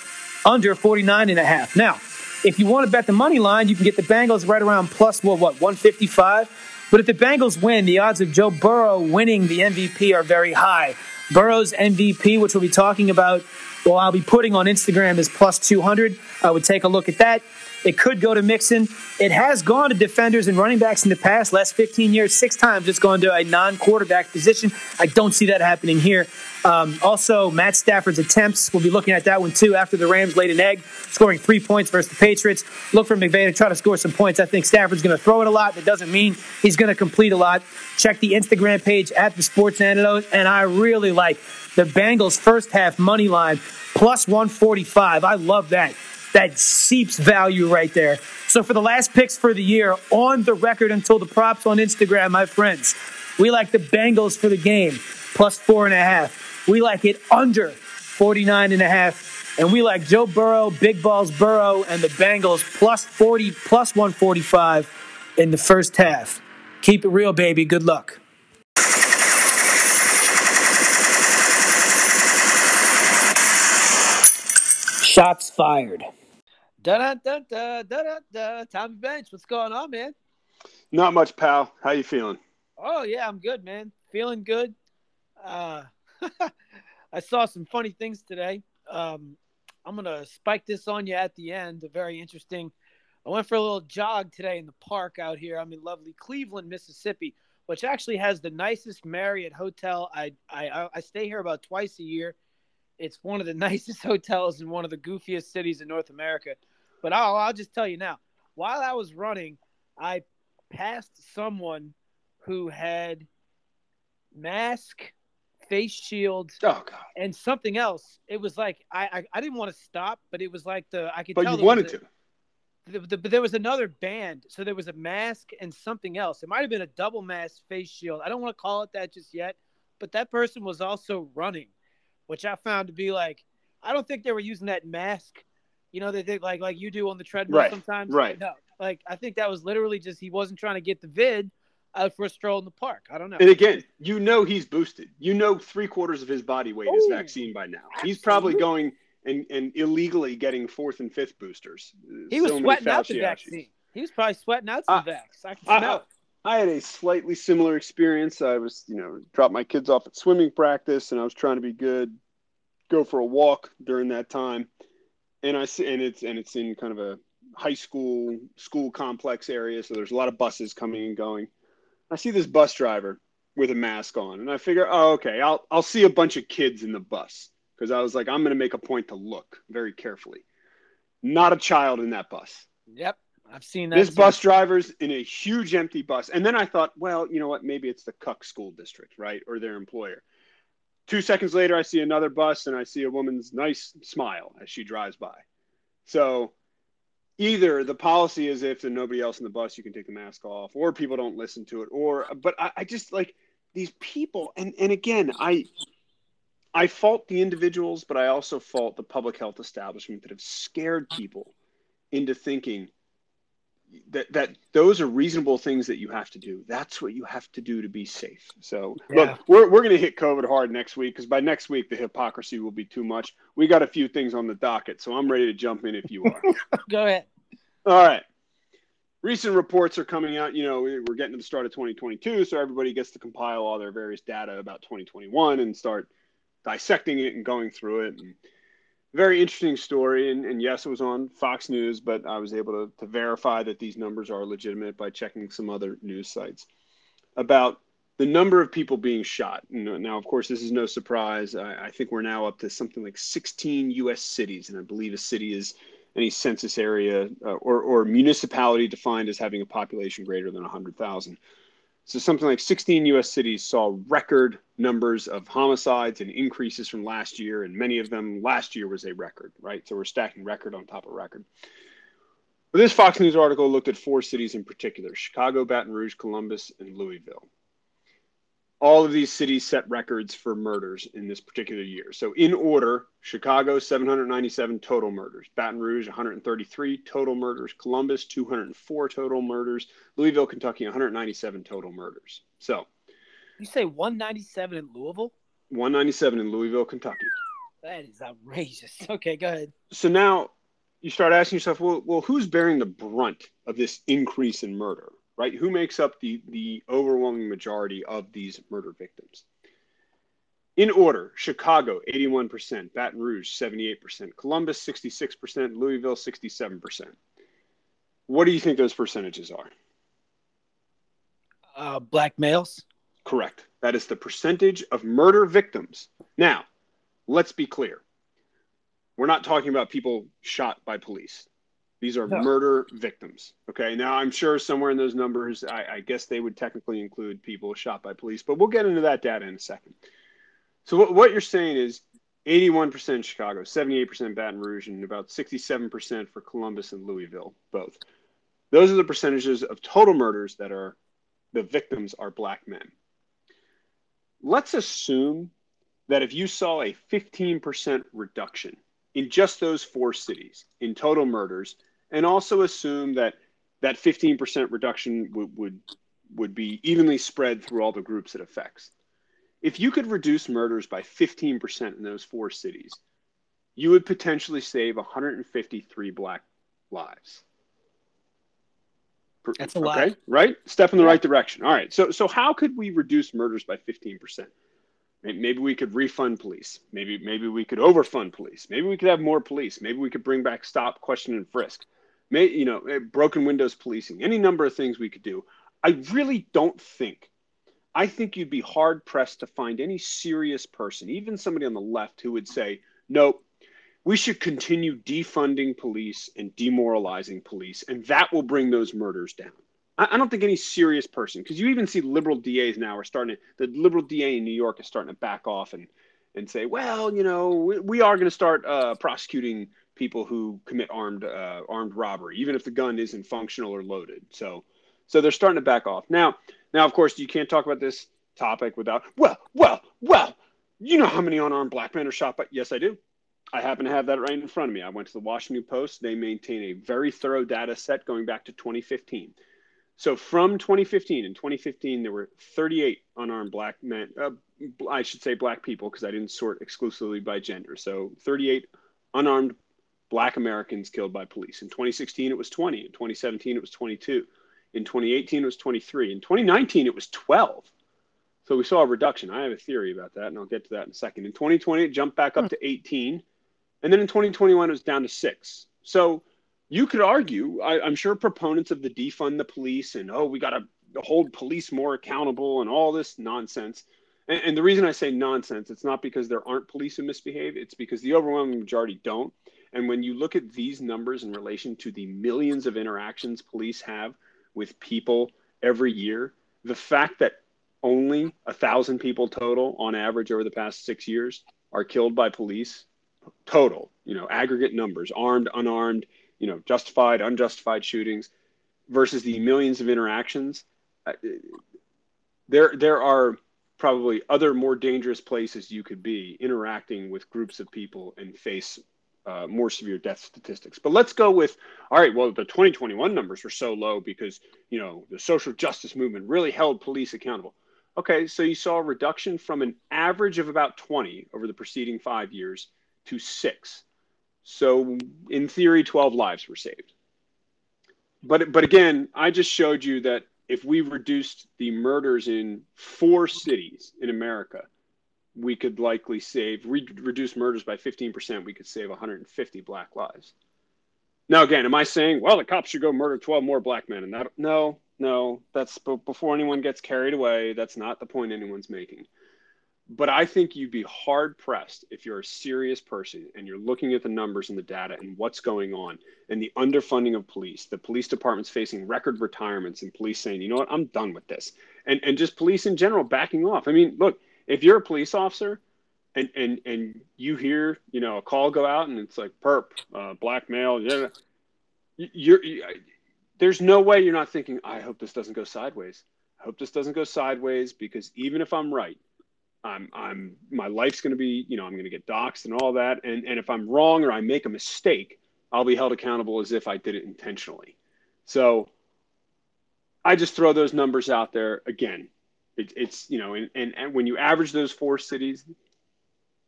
under 49 and a half. Now, if you want to bet the money line, you can get the Bengals right around plus, what, what 155? But if the Bengals win, the odds of Joe Burrow winning the MVP are very high. Burrow's MVP, which we'll be talking about, well, I'll be putting on Instagram, is plus 200. I would take a look at that. It could go to Mixon. It has gone to defenders and running backs in the past, last 15 years, six times it's gone to a non quarterback position. I don't see that happening here. Um, also, Matt Stafford's attempts, we'll be looking at that one too after the Rams laid an egg, scoring three points versus the Patriots. Look for McVay to try to score some points. I think Stafford's going to throw it a lot. That doesn't mean he's going to complete a lot. Check the Instagram page at the Sports Antidote, and I really like the Bengals' first half money line plus 145. I love that that seeps value right there. So for the last picks for the year, on the record until the props on Instagram, my friends, we like the Bengals for the game, plus four and a half. We like it under 49 and a half. And we like Joe Burrow, Big Balls Burrow, and the Bengals plus 40, plus 145 in the first half. Keep it real, baby. Good luck. Shots fired. Da da da da da da. Tommy Bench, what's going on, man? Not much, pal. How you feeling? Oh yeah, I'm good, man. Feeling good. Uh, I saw some funny things today. Um, I'm gonna spike this on you at the end. A very interesting. I went for a little jog today in the park out here. I'm in lovely Cleveland, Mississippi, which actually has the nicest Marriott hotel. I I I stay here about twice a year. It's one of the nicest hotels in one of the goofiest cities in North America. But I'll, I'll just tell you now, while I was running, I passed someone who had mask, face shield, oh, and something else. It was like I, I, I didn't want to stop, but it was like the I could. But tell you wanted a, to. The, the, but there was another band, so there was a mask and something else. It might have been a double mask face shield. I don't want to call it that just yet, but that person was also running, which I found to be like I don't think they were using that mask you know, they think like like you do on the treadmill right. sometimes. Right. No, like I think that was literally just he wasn't trying to get the vid out for a stroll in the park. I don't know. And again, you know he's boosted. You know three quarters of his body weight is vaccine by now. Absolutely. He's probably going and, and illegally getting fourth and fifth boosters. He was sweating out the vaccine. He was probably sweating out some uh, vax. I can smell it. I had a slightly similar experience. I was, you know, dropped my kids off at swimming practice, and I was trying to be good, go for a walk during that time and I see, and it's and it's in kind of a high school school complex area, so there's a lot of buses coming and going. I see this bus driver with a mask on, and I figure, oh, okay, I'll I'll see a bunch of kids in the bus because I was like, I'm going to make a point to look very carefully. Not a child in that bus. Yep, I've seen that. This too. bus driver's in a huge empty bus, and then I thought, well, you know what? Maybe it's the Cuck School District, right, or their employer Two seconds later, I see another bus and I see a woman's nice smile as she drives by. So either the policy is if there's nobody else in the bus, you can take the mask off, or people don't listen to it, or but I, I just like these people, and and again, I I fault the individuals, but I also fault the public health establishment that have scared people into thinking that that those are reasonable things that you have to do. That's what you have to do to be safe. So yeah. look, we're we're gonna hit COVID hard next week because by next week the hypocrisy will be too much. We got a few things on the docket, so I'm ready to jump in if you are. Go ahead. All right. Recent reports are coming out. You know, we're getting to the start of 2022, so everybody gets to compile all their various data about 2021 and start dissecting it and going through it. And very interesting story. And, and, yes, it was on Fox News, but I was able to, to verify that these numbers are legitimate by checking some other news sites about the number of people being shot. Now, of course, this is no surprise. I, I, think we're now up to something like 16 U.S. cities, and I believe a city is any census area uh, or, or municipality defined as having a population greater than 100,000 so something like 16 U.S. cities saw record numbers of homicides and increases from last year, and many of them last year was a record, right? So we're stacking record on top of record. But this Fox News article looked at four cities in particular: Chicago, Baton Rouge, Columbus, and Louisville all of these cities set records for murders in this particular year. So, in order, Chicago, 797 total murders, Baton Rouge, 133 total murders, Columbus, 204 total murders, Louisville, Kentucky, 197 total murders. So, you say 197 in Louisville? 197 in Louisville, Kentucky. That is outrageous. Okay, go ahead. So now you start asking yourself, well, well, who's bearing the brunt of this increase in murder? Right? Who makes up the, the overwhelming majority of these murder victims? In order, Chicago, 81%, Baton Rouge, 78%, Columbus, 66%, Louisville, 67%. What do you think those percentages are? Uh, black males? Correct. That is the percentage of murder victims. Now, let's be clear. We're not talking about people shot by police. These are no. murder victims. Okay. Now, I'm sure somewhere in those numbers, I, I, guess they would technically include people shot by police, but we'll get into that data in a second. So, what, what you're saying is 81% Chicago, 78% Baton Rouge, and about 67% for Columbus and Louisville, both. Those are the percentages of total murders that are the victims are black men. Let's assume that if you saw a 15% reduction in just those four cities in total murders, and also assume that that 15% reduction would, would, would be evenly spread through all the groups it affects. If you could reduce murders by 15% in those four cities, you would potentially save 153 black lives. That's a lot. Okay, right? Step in the right direction. All right. So so how could we reduce murders by 15%? Maybe we could refund police. Maybe maybe we could overfund police. Maybe we could have more police. Maybe we could bring back stop, question, and frisk may, you know, eh, broken windows policing, any number of things we could do. I really don't think, I think you'd be hard pressed to find any serious person, even somebody on the left, who would say, nope, we should continue defunding police and demoralizing police, and that will bring those murders down. I, don't think any serious person, because you even see liberal DAs now are starting to, the liberal DA in New York is starting to back off and, and say, well, you know, we, we are going to start uh, prosecuting people who commit armed uh, armed robbery, even if the gun isn't functional or loaded. So, so they're starting to back off now. Now, of course, you can't talk about this topic without well, well, well. You know how many unarmed black men are shot? But yes, I do. I happen to have that right in front of me. I went to the Washington Post. They maintain a very thorough data set going back to 2015. So from 2015, in 2015, there were 38 unarmed black men. Uh, I should say black people because I didn't sort exclusively by gender. So 38 unarmed black Americans killed by police. In 2016, it was 20. In 2017, it was 22. In 2018, it was 23. In 2019, it was 12. So we saw a reduction. I have a theory about that, and I'll get to that in a second. In 2020, it jumped back up to 18. And then in 2021, it was down to six. So you could argue, I, am sure proponents of the defund the police and, oh, we got to hold police more accountable and all this nonsense. And, and the reason I say nonsense, it's not because there aren't police who misbehave, it's because the overwhelming majority don't. And when you look at these numbers in relation to the millions of interactions police have with people every year, the fact that only a thousand people total on average over the past six years are killed by police. Total, you know, aggregate numbers, armed, unarmed, you know, justified, unjustified shootings, versus the millions of interactions. Uh, there, there are probably other more dangerous places you could be interacting with groups of people and face uh, more severe death statistics. But let's go with all right. Well, the 2021 numbers were so low because you know the social justice movement really held police accountable. Okay, so you saw a reduction from an average of about 20 over the preceding five years to six. So in theory, 12 lives were saved. But but again, I just showed you that if we reduced the murders in four cities in America we could likely save re- reduce murders by 15% we could save 150 black lives. Now again am i saying well the cops should go murder 12 more black men and that no no that's before anyone gets carried away that's not the point anyone's making. But i think you'd be hard pressed if you're a serious person and you're looking at the numbers and the data and what's going on and the underfunding of police the police department's facing record retirements and police saying you know what i'm done with this. And and just police in general backing off. I mean look if you're a police officer and and and you hear you know a call go out and it's like perp uh, yeah you're you, there's no way you're not thinking i hope this doesn't go sideways. I hope this doesn't go sideways because even if i'm right i'm i'm my life's going to be you know i'm going to get doxxed and all that. And and if i'm wrong or i make a mistake i'll be held accountable as if i did it intentionally. So i just throw those numbers out there again it, it's you know, and, and and when you average those four cities,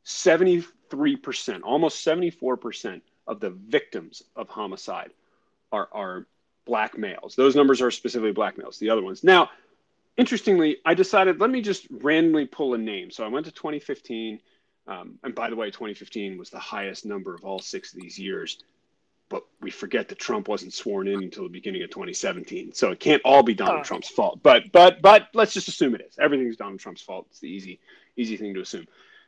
seventy three percent, almost seventy four percent of the victims of homicide are are black males. Those numbers are specifically black males. The other ones now. Interestingly, I decided let me just randomly pull a name. So I went to 2015, um, and by the way, 2015 was the highest number of all six of these years but we forget that Trump wasn't sworn in until the beginning of 2017. So it can't all be Donald oh. Trump's fault. But but but let's just assume it is. Everything's Donald Trump's fault. It's the easy easy thing to assume.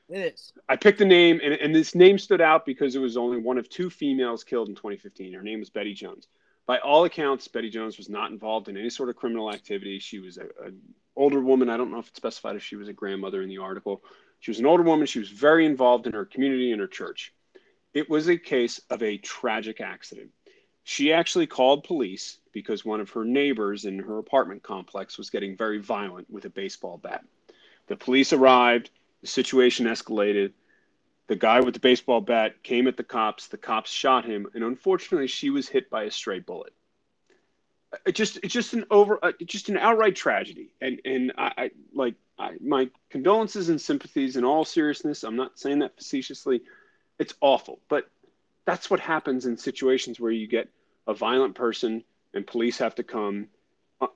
It is. I picked a name, and, and this name stood out because it was only one of two females killed in 2015. Her name was Betty Jones. By all accounts, Betty Jones was not involved in any sort of criminal activity. She was an older woman. I don't know if it specified if she was a grandmother in the article. She was an older woman. She was very involved in her community and her church. It was a case of a tragic accident. She actually called police because one of her neighbors in her apartment complex was getting very violent with a baseball bat. The police arrived, the situation escalated. The guy with the baseball bat came at the cops, the cops shot him, and unfortunately she was hit by a stray bullet. It just it's just an over uh, just an outright tragedy and and I, I like I, my condolences and sympathies in all seriousness i'm not saying that facetiously it's awful. But that's what happens in situations where you get a violent person and police have to come.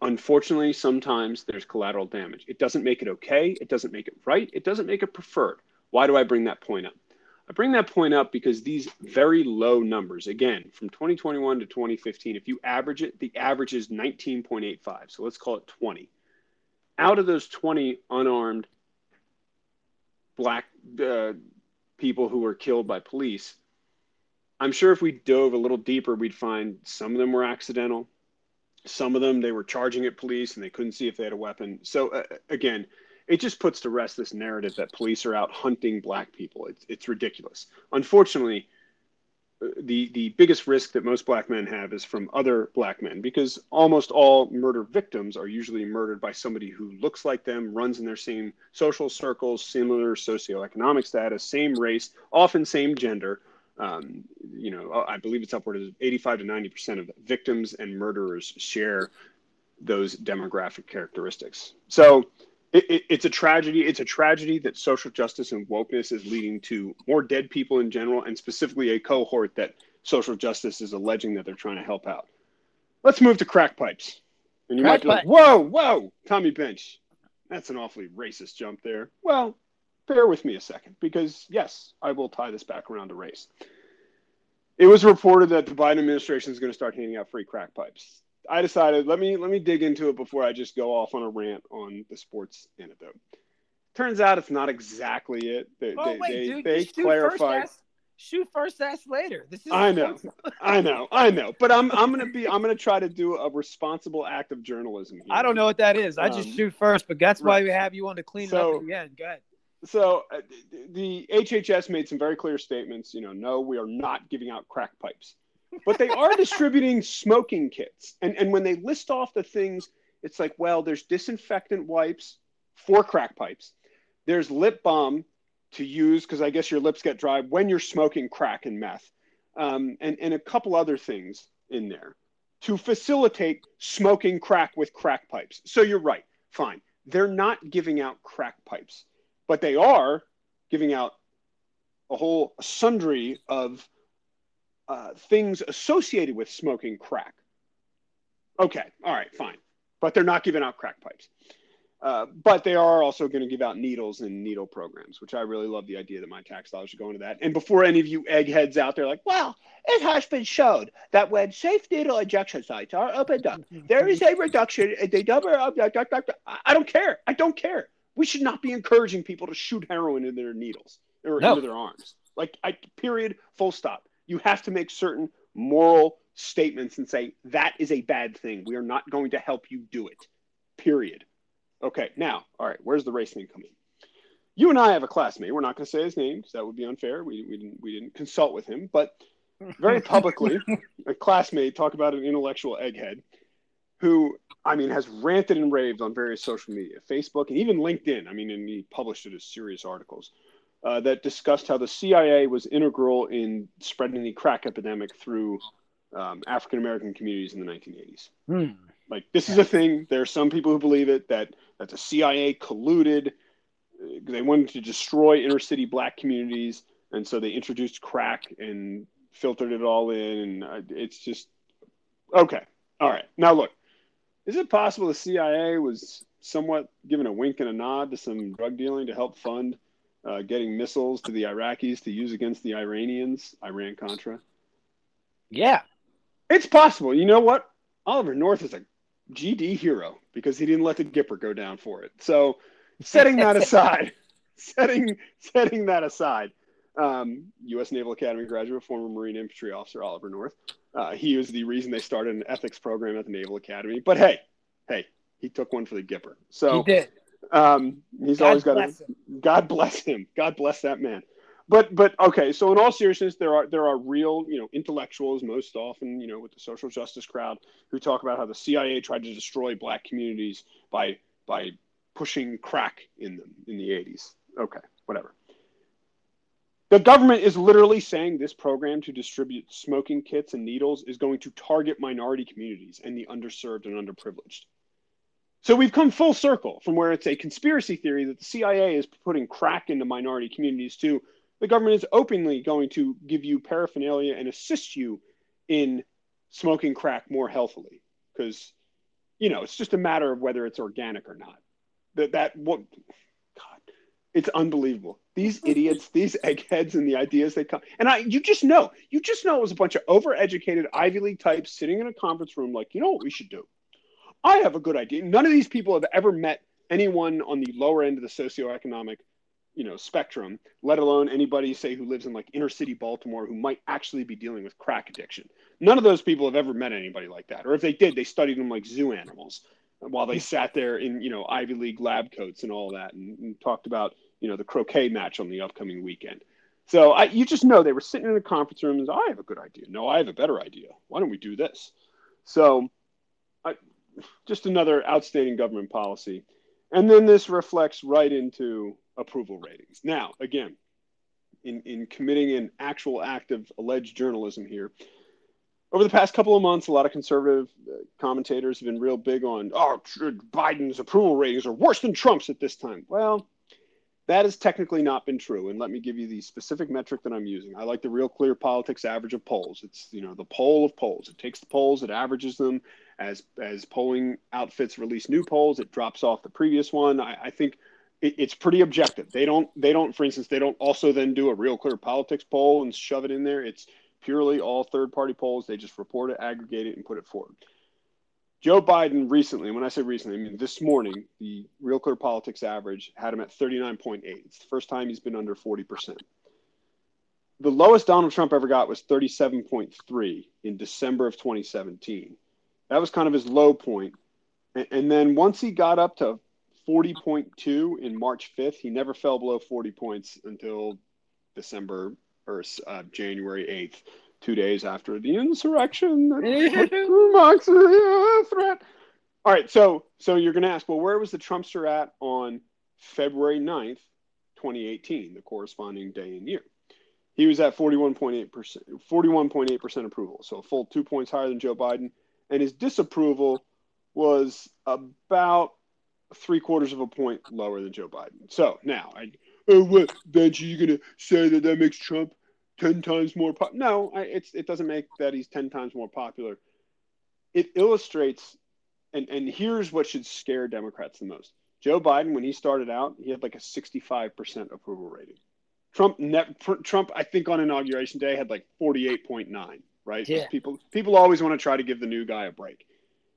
Unfortunately, sometimes there's collateral damage. It doesn't make it okay. It doesn't make it right. It doesn't make it preferred. Why do I bring that point up? I bring that point up because these very low numbers, again, from 2021 to 2015, if you average it, the average is 19.85. So let's call it 20. Out of those 20 unarmed black uh, people who were killed by police. I'm sure if we dove a little deeper, we'd find some of them were accidental. Some of them they were charging at police and they couldn't see if they had a weapon. So uh, again, it just puts to rest this narrative that police are out hunting black people. It's, it's ridiculous. Unfortunately, the the biggest risk that most black men have is from other black men because almost all murder victims are usually murdered by somebody who looks like them, runs in their same social circles, similar socioeconomic status, same race, often same gender. Um, you know, I believe it's upward of 85 to 90 percent of victims and murderers share those demographic characteristics. So it, it, it's a tragedy. It's a tragedy that social justice and wokeness is leading to more dead people in general, and specifically a cohort that social justice is alleging that they're trying to help out. Let's move to crack pipes. And you crack might be like, whoa, whoa, Tommy Bench. That's an awfully racist jump there. Well, bear with me a second, because yes, I will tie this back around to race. It was reported that the Biden administration is going to start handing out free crack pipes. I decided let me let me dig into it before I just go off on a rant on the sports antidote. Turns out it's not exactly it. They, oh, they, wait, they, dude, they clarified. First ask, shoot first, ask later. This is I know, I know, I know. But I'm I'm gonna be I'm gonna try to do a responsible act of journalism. Here. I don't know what that is. I just Um, shoot first, but that's why we have you on to clean it So- up at the end. Go ahead. So uh, the HHS made some very clear statements. You know, no, we are not giving out crack pipes, but they are distributing smoking kits. And and when they list off the things, it's like, well, there's disinfectant wipes for crack pipes. There's lip balm to use because I guess your lips get dry when you're smoking crack and meth, um, and and a couple other things in there to facilitate smoking crack with crack pipes. So you're right. Fine. They're not giving out crack pipes but they are giving out a whole sundry of uh, things associated with smoking crack. Okay, all right, fine. But they're not giving out crack pipes. Uh, but they are also going to give out needles and needle programs, which I really love the idea that my tax dollars should go into that. And before any of you eggheads out there, like, well, it has been shown that when safe needle injection sites are opened up, there is a reduction in the number of. I I don't care. I don't care. We should not be encouraging people to shoot heroin into their needles or No. into their arms. Like, I, period, full stop. You have to make certain moral statements and say that is a bad thing. We are not going to help you do it. Period. Okay, now, all right, where's the race thing come in? You and I have a classmate. We're not going to say his name because that would be unfair. We, we, didn't, we didn't consult with him, but very publicly, a classmate talk about an intellectual egghead who, I mean, has ranted and raved on various social media, Facebook, and even LinkedIn. I mean, and he published it as serious articles uh, that discussed how the CIA was integral in spreading the crack epidemic through um, African American communities in the 1980s. Hmm. Like this is a thing. There are some people who believe it that that the CIA colluded. uh, They wanted to destroy inner city black communities, and so they introduced crack and filtered it all in. And uh, it's just okay. All right. Now look, is it possible the CIA was somewhat giving a wink and a nod to some drug dealing to help fund uh, getting missiles to the Iraqis to use against the Iranians, Iran Contra? Yeah. It's possible. You know what? Oliver North is a GD hero because he didn't let the Gipper go down for it. So, setting that aside, setting setting that aside, um, U.S. Naval Academy graduate, former Marine infantry officer Oliver North. Uh, he was the reason they started an ethics program at the Naval Academy. But hey, hey, he took one for the Gipper. So he did. Um, he's God always got bless him. God bless him. God bless that man. But but okay, so in all seriousness, there are there are real you know intellectuals most often you know with the social justice crowd who talk about how the CIA tried to destroy black communities by by pushing crack in them in the 80s. Okay, whatever. The government is literally saying this program to distribute smoking kits and needles is going to target minority communities and the underserved and underprivileged. So we've come full circle from where it's a conspiracy theory that the CIA is putting crack into minority communities to the government is openly going to give you paraphernalia and assist you in smoking crack more healthily. Because you know it's just a matter of whether it's organic or not. That that what god it's unbelievable. These idiots these eggheads and the ideas they come and i you just know you just know it was a bunch of overeducated ivy league types sitting in a conference room like you know what we should do i have a good idea. None of these people have ever met anyone on the lower end of the socioeconomic you know spectrum let alone anybody say who lives in like inner city baltimore who might actually be dealing with crack addiction. None of those people have ever met anybody like that. Or if they did they studied them like zoo animals while they sat there in you know ivy league lab coats and all that and, and talked about you know the croquet match on the upcoming weekend. So I, you just know they were sitting in a conference room and i have a good idea. No i have a better idea. Why don't we do this? So just another outstanding government policy and then this reflects right into approval ratings. Now, again, in, in committing an actual act of alleged journalism here, over the past couple of months, a lot of conservative uh, commentators have been real big on, oh, Biden's approval ratings are worse than Trump's at this time. Well, that has technically not been true. And let me give you the specific metric that I'm using. I like the Real Clear Politics average of polls. It's, you know, the poll of polls. It takes the polls, it averages them. As, as polling outfits release new polls, it drops off the previous one. I, I think it, it's pretty objective. They don't, they don't, for instance, they don't also then do a Real Clear Politics poll and shove it in there. It's purely all third party polls. They just report it, aggregate it, and put it forward. Joe Biden recently, when I say recently, I mean this morning, the Real Clear Politics average had him at 39.8. It's the first time he's been under 40%. the lowest Donald Trump ever got was 37.3 in December of 2017. That was kind of his low point. And, and then once he got up to 40.2 in March 5th, he never fell below 40 points until December or uh, January 8th, two days after the insurrection marks a threat. All right, so so you're going to ask, well, where was the Trumpster at on February 9th, 2018, the corresponding day and year? He was at 41.8%, 41.8% approval, so a full two points higher than Joe Biden. And his disapproval was about three quarters of a point lower than Joe Biden. So now, I, oh, what, Benji, you going to say that that makes Trump 10 times more popular? No, I, it's, it doesn't make that he's 10 times more popular. It illustrates, and, and here's what should scare Democrats the most. Joe Biden, when he started out, he had like a 65% approval rating. Trump, net, Trump, I think on inauguration day had like 48.9, right? Yeah. People, people always want to try to give the new guy a break.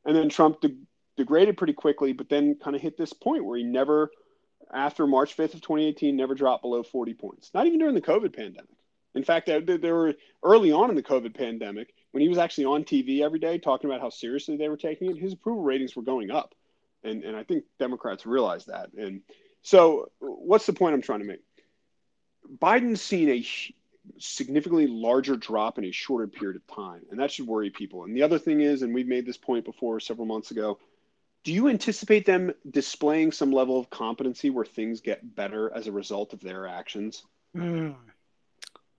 And then Trump de- degraded pretty quickly, but then kind of hit this point where he never, after March 5th of 2018, never dropped below 40 points. Not even during the COVID pandemic. In fact, there, there were early on in the COVID pandemic when he was actually on TV every day talking about how seriously they were taking it. His approval ratings were going up, and and I think Democrats realized that. And so, what's the point I'm trying to make? Biden's seen a significantly larger drop in a shorter period of time, and that should worry people. And the other thing is, and we've made this point before several months ago, do you anticipate them displaying some level of competency where things get better as a result of their actions? Mm.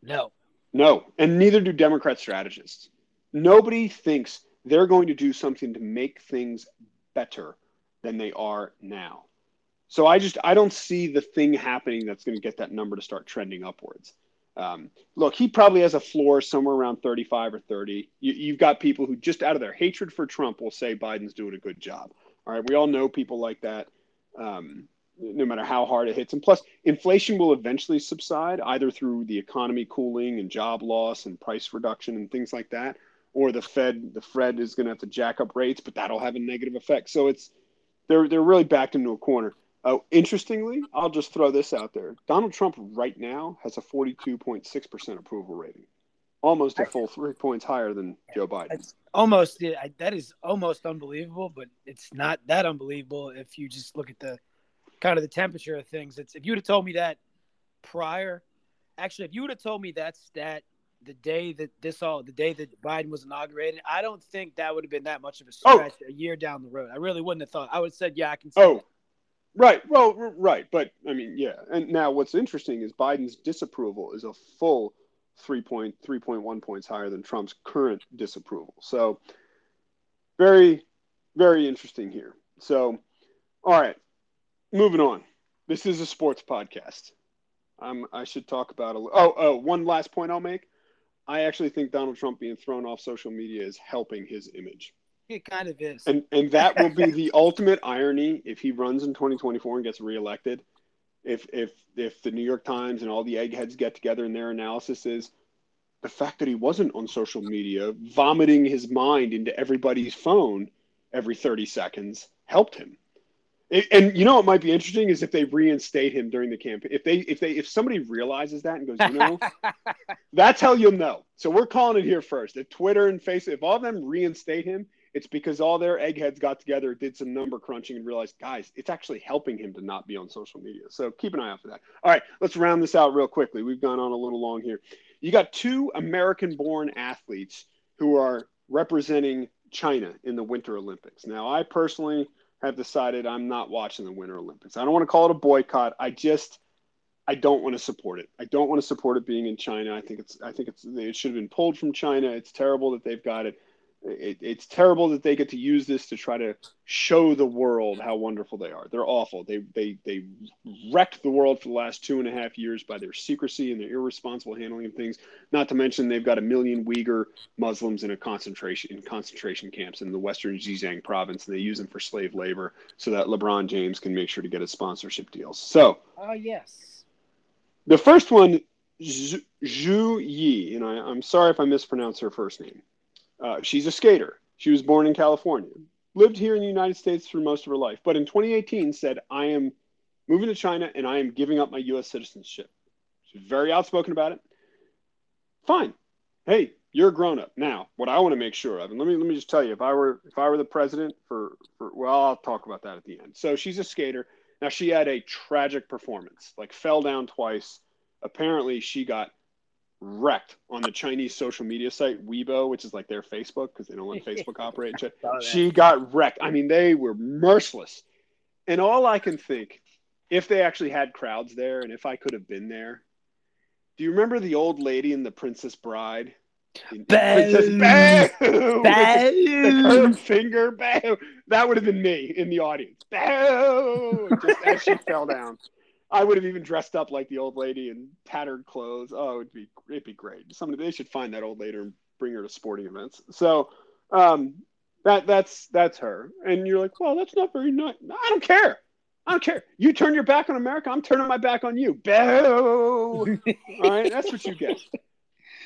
No. No, and neither do Democrat strategists. Nobody thinks they're going to do something to make things better than they are now. So I just I don't see the thing happening that's going to get that number to start trending upwards. Um, look, he probably has a floor somewhere around 35 or 30. You, have got people who just out of their hatred for Trump will say Biden's doing a good job. All right, we all know people like that. Um, no matter how hard it hits. And plus, inflation will eventually subside either through the economy cooling and job loss and price reduction and things like that, or the Fed the Fed is going to have to jack up rates, but that'll have a negative effect. So it's they're they're really backed into a corner. Oh, interestingly, I'll just throw this out there. Donald Trump right now has a 42.6% approval rating, almost a full three points higher than Joe Biden. Almost yeah, that is almost unbelievable, but it's not that unbelievable if you just look at the kind of the temperature of things. It's if you would have told me that prior, actually, if you would have told me that stat the day that this all the day that Biden was inaugurated, I don't think that would have been that much of a oh. stretch oh. a year down the road. I really wouldn't have thought. I would have said, yeah, I can. See oh, that. Right. Well, right, but I mean, yeah. And now what's interesting is Biden's disapproval is a full three point three point one points higher than Trump's current disapproval. So very, very interesting here. So, all right moving on. This is a sports podcast. I should talk about a. Oh, oh, one last point I'll make. I actually think Donald Trump being thrown off social media is helping his image. It kind of is. And and that will be the ultimate irony if he runs in 2024 and gets reelected. If if if the New York Times and all the eggheads get together and their analysis is the fact that he wasn't on social media vomiting his mind into everybody's phone every 30 seconds helped him and you know what might be interesting is if they reinstate him during the campaign. If they if they if somebody realizes that and goes, you know, that's how you'll know. So we're calling it here first. If Twitter and Facebook, if all of them reinstate him, it's because all their eggheads got together, did some number crunching, and realized, guys, it's actually helping him to not be on social media. So keep an eye out for that. All right, let's round this out real quickly. We've gone on a little long here. You got two American-born athletes who are representing China in the Winter Olympics. Now, I personally have decided I'm not watching the Winter Olympics. I don't want to call it a boycott. I just I don't want to support it. I don't want to support it being in China. I think it's I think it's it should have been pulled from China. It's terrible that they've got it it, it's terrible that they get to use this to try to show the world how wonderful they are. They're awful. They they they wrecked the world for the last two and a half years by their secrecy and their irresponsible handling of things. Not to mention they've got a million Uyghur Muslims in a concentration in concentration camps in the western Xinjiang province, and they use them for slave labor so that LeBron James can make sure to get his sponsorship deals. So, oh uh, yes, the first one, Zhu Yi, and I, I'm sorry if I mispronounce her first name. Uh, she's a skater. She was born in California, lived here in the United States for most of her life, but in 2018 said, I am moving to China and I am giving up my U.S. citizenship. She's very outspoken about it. fine. Hey, you're a grown up now. What I want to make sure of, and let me let me just tell you, if I were if I were the president for for well, I'll talk about that at the end. So she's a skater. Now she had a tragic performance, like fell down twice. Apparently, she got wrecked on the Chinese social media site Weibo, which is like their Facebook because they don't let Facebook operate. She got wrecked. I mean, they were merciless. And all I can think, if they actually had crowds there, and if I could have been there, do you remember the old lady in The Princess Bride? Boo! Princess Boo! Boo! the curved finger, boo! That would have been me in the audience. Boo! Just as she fell down. I would have even dressed up like the old lady in tattered clothes. Oh, it'd be it'd be great. Somebody they should find that old lady and bring her to sporting events. So um, that that's that's her. And you're like, well, that's not very nice. I don't care. I don't care. You turn your back on America, I'm turning my back on you. Boo! All right, that's what you get.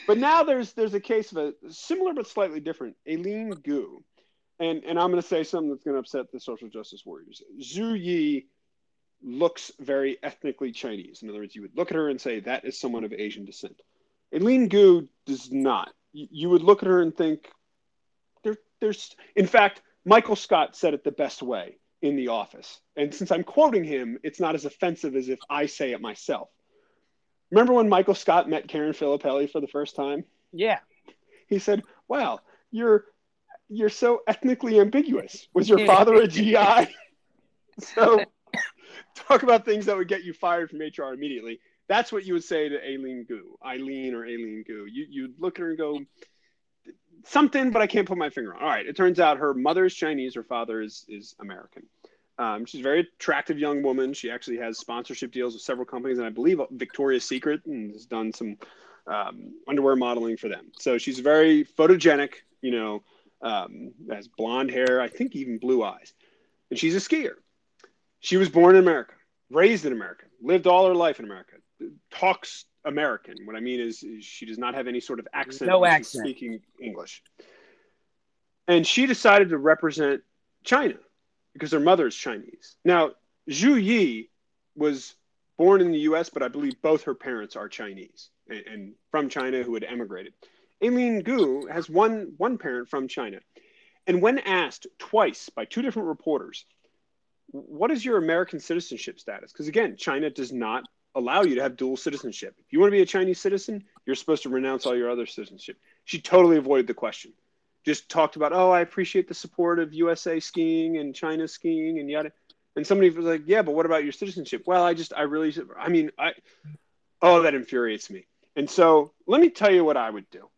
But now there's there's a case of a similar but slightly different Eileen Gu, and and I'm going to say something that's going to upset the social justice warriors. Zhu Yi looks very ethnically Chinese. In other words, you would look at her and say that is someone of Asian descent. Eileen Gu does not. You, would look at her and think there, there's. In fact, Michael Scott said it the best way in The Office, and since I'm quoting him, it's not as offensive as if I say it myself. Remember when Michael Scott met Karen Filippelli for the first time? Yeah. He said, "Wow, you're you're so ethnically ambiguous. Was your father a GI?" so talk about things that would get you fired from HR immediately. That's what you would say to Aileen Gu, Eileen or Aileen Gu. You you'd look at her and go something, but I can't put my finger on. All right, it turns out her mother is Chinese, her father is is American. Um, she's a very attractive young woman. She actually has sponsorship deals with several companies, and I believe Victoria's Secret and has done some um, underwear modeling for them. So she's very photogenic. You know, um, has blonde hair, I think even blue eyes, and she's a skier. She was born in America, raised in America, lived all her life in America, talks American. What I mean is, is she does not have any sort of accent. No accent. Speaking English. And she decided to represent China because her mother is Chinese. Now, Zhu Yi was born in the U.S., but I believe both her parents are Chinese and, and from China who had emigrated. Eileen Gu has one one parent from China, and when asked twice by two different reporters, "What is your American citizenship status?" Because again, China does not allow you to have dual citizenship. If you want to be a Chinese citizen, you're supposed to renounce all your other citizenship. She totally avoided the question. Just talked about, "Oh, I appreciate the support of USA skiing and China skiing and yada." And somebody was like, "Yeah, but what about your citizenship?" Well, I just, I really, I mean, I, oh, that infuriates me. And so, let me tell you what I would do.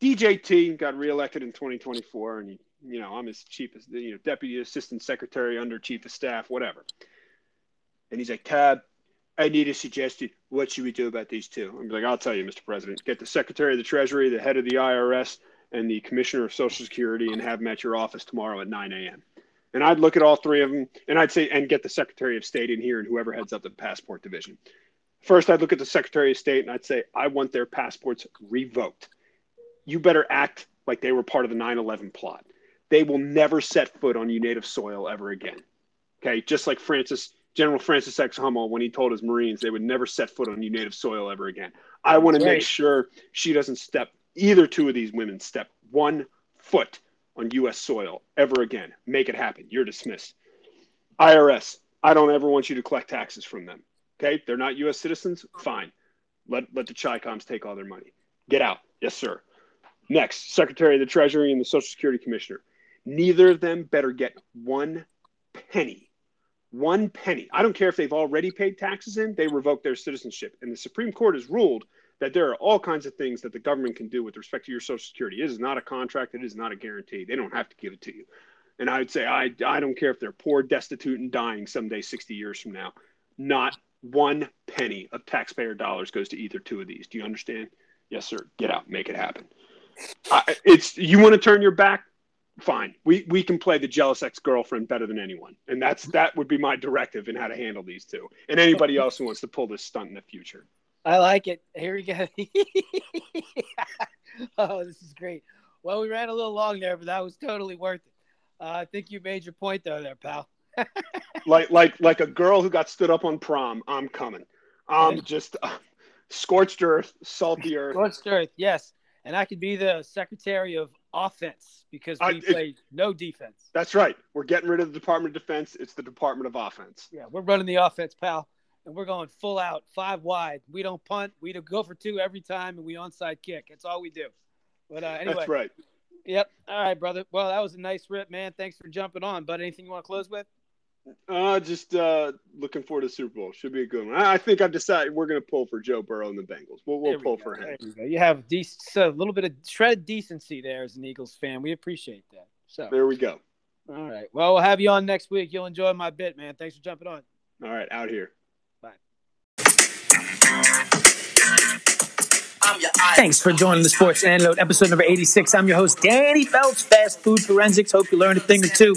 DJT got reelected in 2024, and you know I'm his chief, you know, deputy assistant secretary under chief of staff, whatever. And he's like, Tab, I need a suggestion. What should we do about these two? I'm like, I'll tell you, Mr. President. Get the Secretary of the Treasury, the head of the IRS, and the Commissioner of Social Security, and have them at your office tomorrow at 9 a.m. And I'd look at all three of them, and I'd say, and get the Secretary of State in here, and whoever heads up the passport division. First, I'd look at the Secretary of State, and I'd say, I want their passports revoked. You better act like they were part of the 9 11 plot. They will never set foot on you native soil ever again. Okay, just like Francis General Francis X. Hummel when he told his Marines they would never set foot on you native soil ever again. I want to make sure she doesn't step either two of these women step one foot on U.S. soil ever again. Make it happen. You're dismissed. IRS. I don't ever want you to collect taxes from them. Okay, they're not U.S. citizens. Fine. Let let the Chicoms take all their money. Get out. Yes, sir. Next, Secretary of the Treasury and the Social Security Commissioner. Neither of them better get one penny. One penny. I don't care if they've already paid taxes in, they revoke their citizenship. And the Supreme Court has ruled that there are all kinds of things that the government can do with respect to your Social Security. It is not a contract, it is not a guarantee. They don't have to give it to you. And I would say, I, I don't care if they're poor, destitute, and dying someday, 60 years from now. Not one penny of taxpayer dollars goes to either two of these. Do you understand? Yes, sir. Get out, make it happen. I, it's you want to turn your back fine we we can play the jealous ex-girlfriend better than anyone and that's that would be my directive in how to handle these two and anybody else who wants to pull this stunt in the future I like it. Here we go. oh, this is great. Well, we ran a little long there, but that was totally worth it. Uh, I think you made your point though, there, pal. like like like a girl who got stood up on prom i'm coming i'm just scorched earth, salty earth. Scorched earth, yes. And I could be the secretary of offense because we I- it- play no defense. That's right. We're getting rid of the Department of Defense. It's the Department of Offense. Yeah, we're running the offense, pal, and we're going full out, five wide. We don't punt. We don't go for two every time, and we onside kick. That's all we do. But uh, anyway, That's right. yep. All right, brother. Well, that was a nice rip, man. Thanks for jumping on. But anything you want to close with? Uh, just uh, looking forward to the Super Bowl. Should be a good one. I I think I've decided we're going to pull for Joe Burrow and the Bengals. We'll, we'll we pull go. for him. Go. You have dec- so a little bit of shred decency there as an Eagles fan. We appreciate that. So, There we go. all right. Well, we'll have you on next week. You'll enjoy my bit, man. Thanks for jumping on. All right, out here. Thanks for joining the Sports Antidote, episode number 86. I'm your host, Danny Phelps, Fast Food Forensics. Hope you learned a thing or two.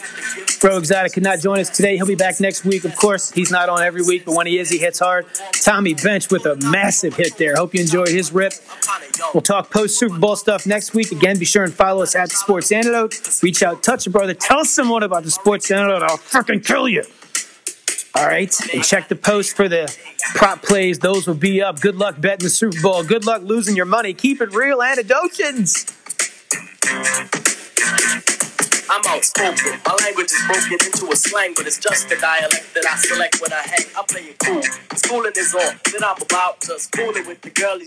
Bro Exotic could not join us today. He'll be back next week. Of course, he's not on every week, but when he is, he hits hard. Tommy Bench with a massive hit there. Hope you enjoyed his rip. We'll talk post Super Bowl stuff next week. Again, be sure and follow us at the Sports Antidote. Reach out, touch a brother, tell someone about the Sports Antidote. I'll fucking kill you. All right, check the post for the prop plays. Those will be up. Good luck betting the Super Bowl. Good luck losing your money. Keep it real, antidotians. I'm outspoken. My language is broken into a slang, but it's just the dialect that I select when I hang. I play it cool. Schooling is all that I'm about. Just fooling with the girlies.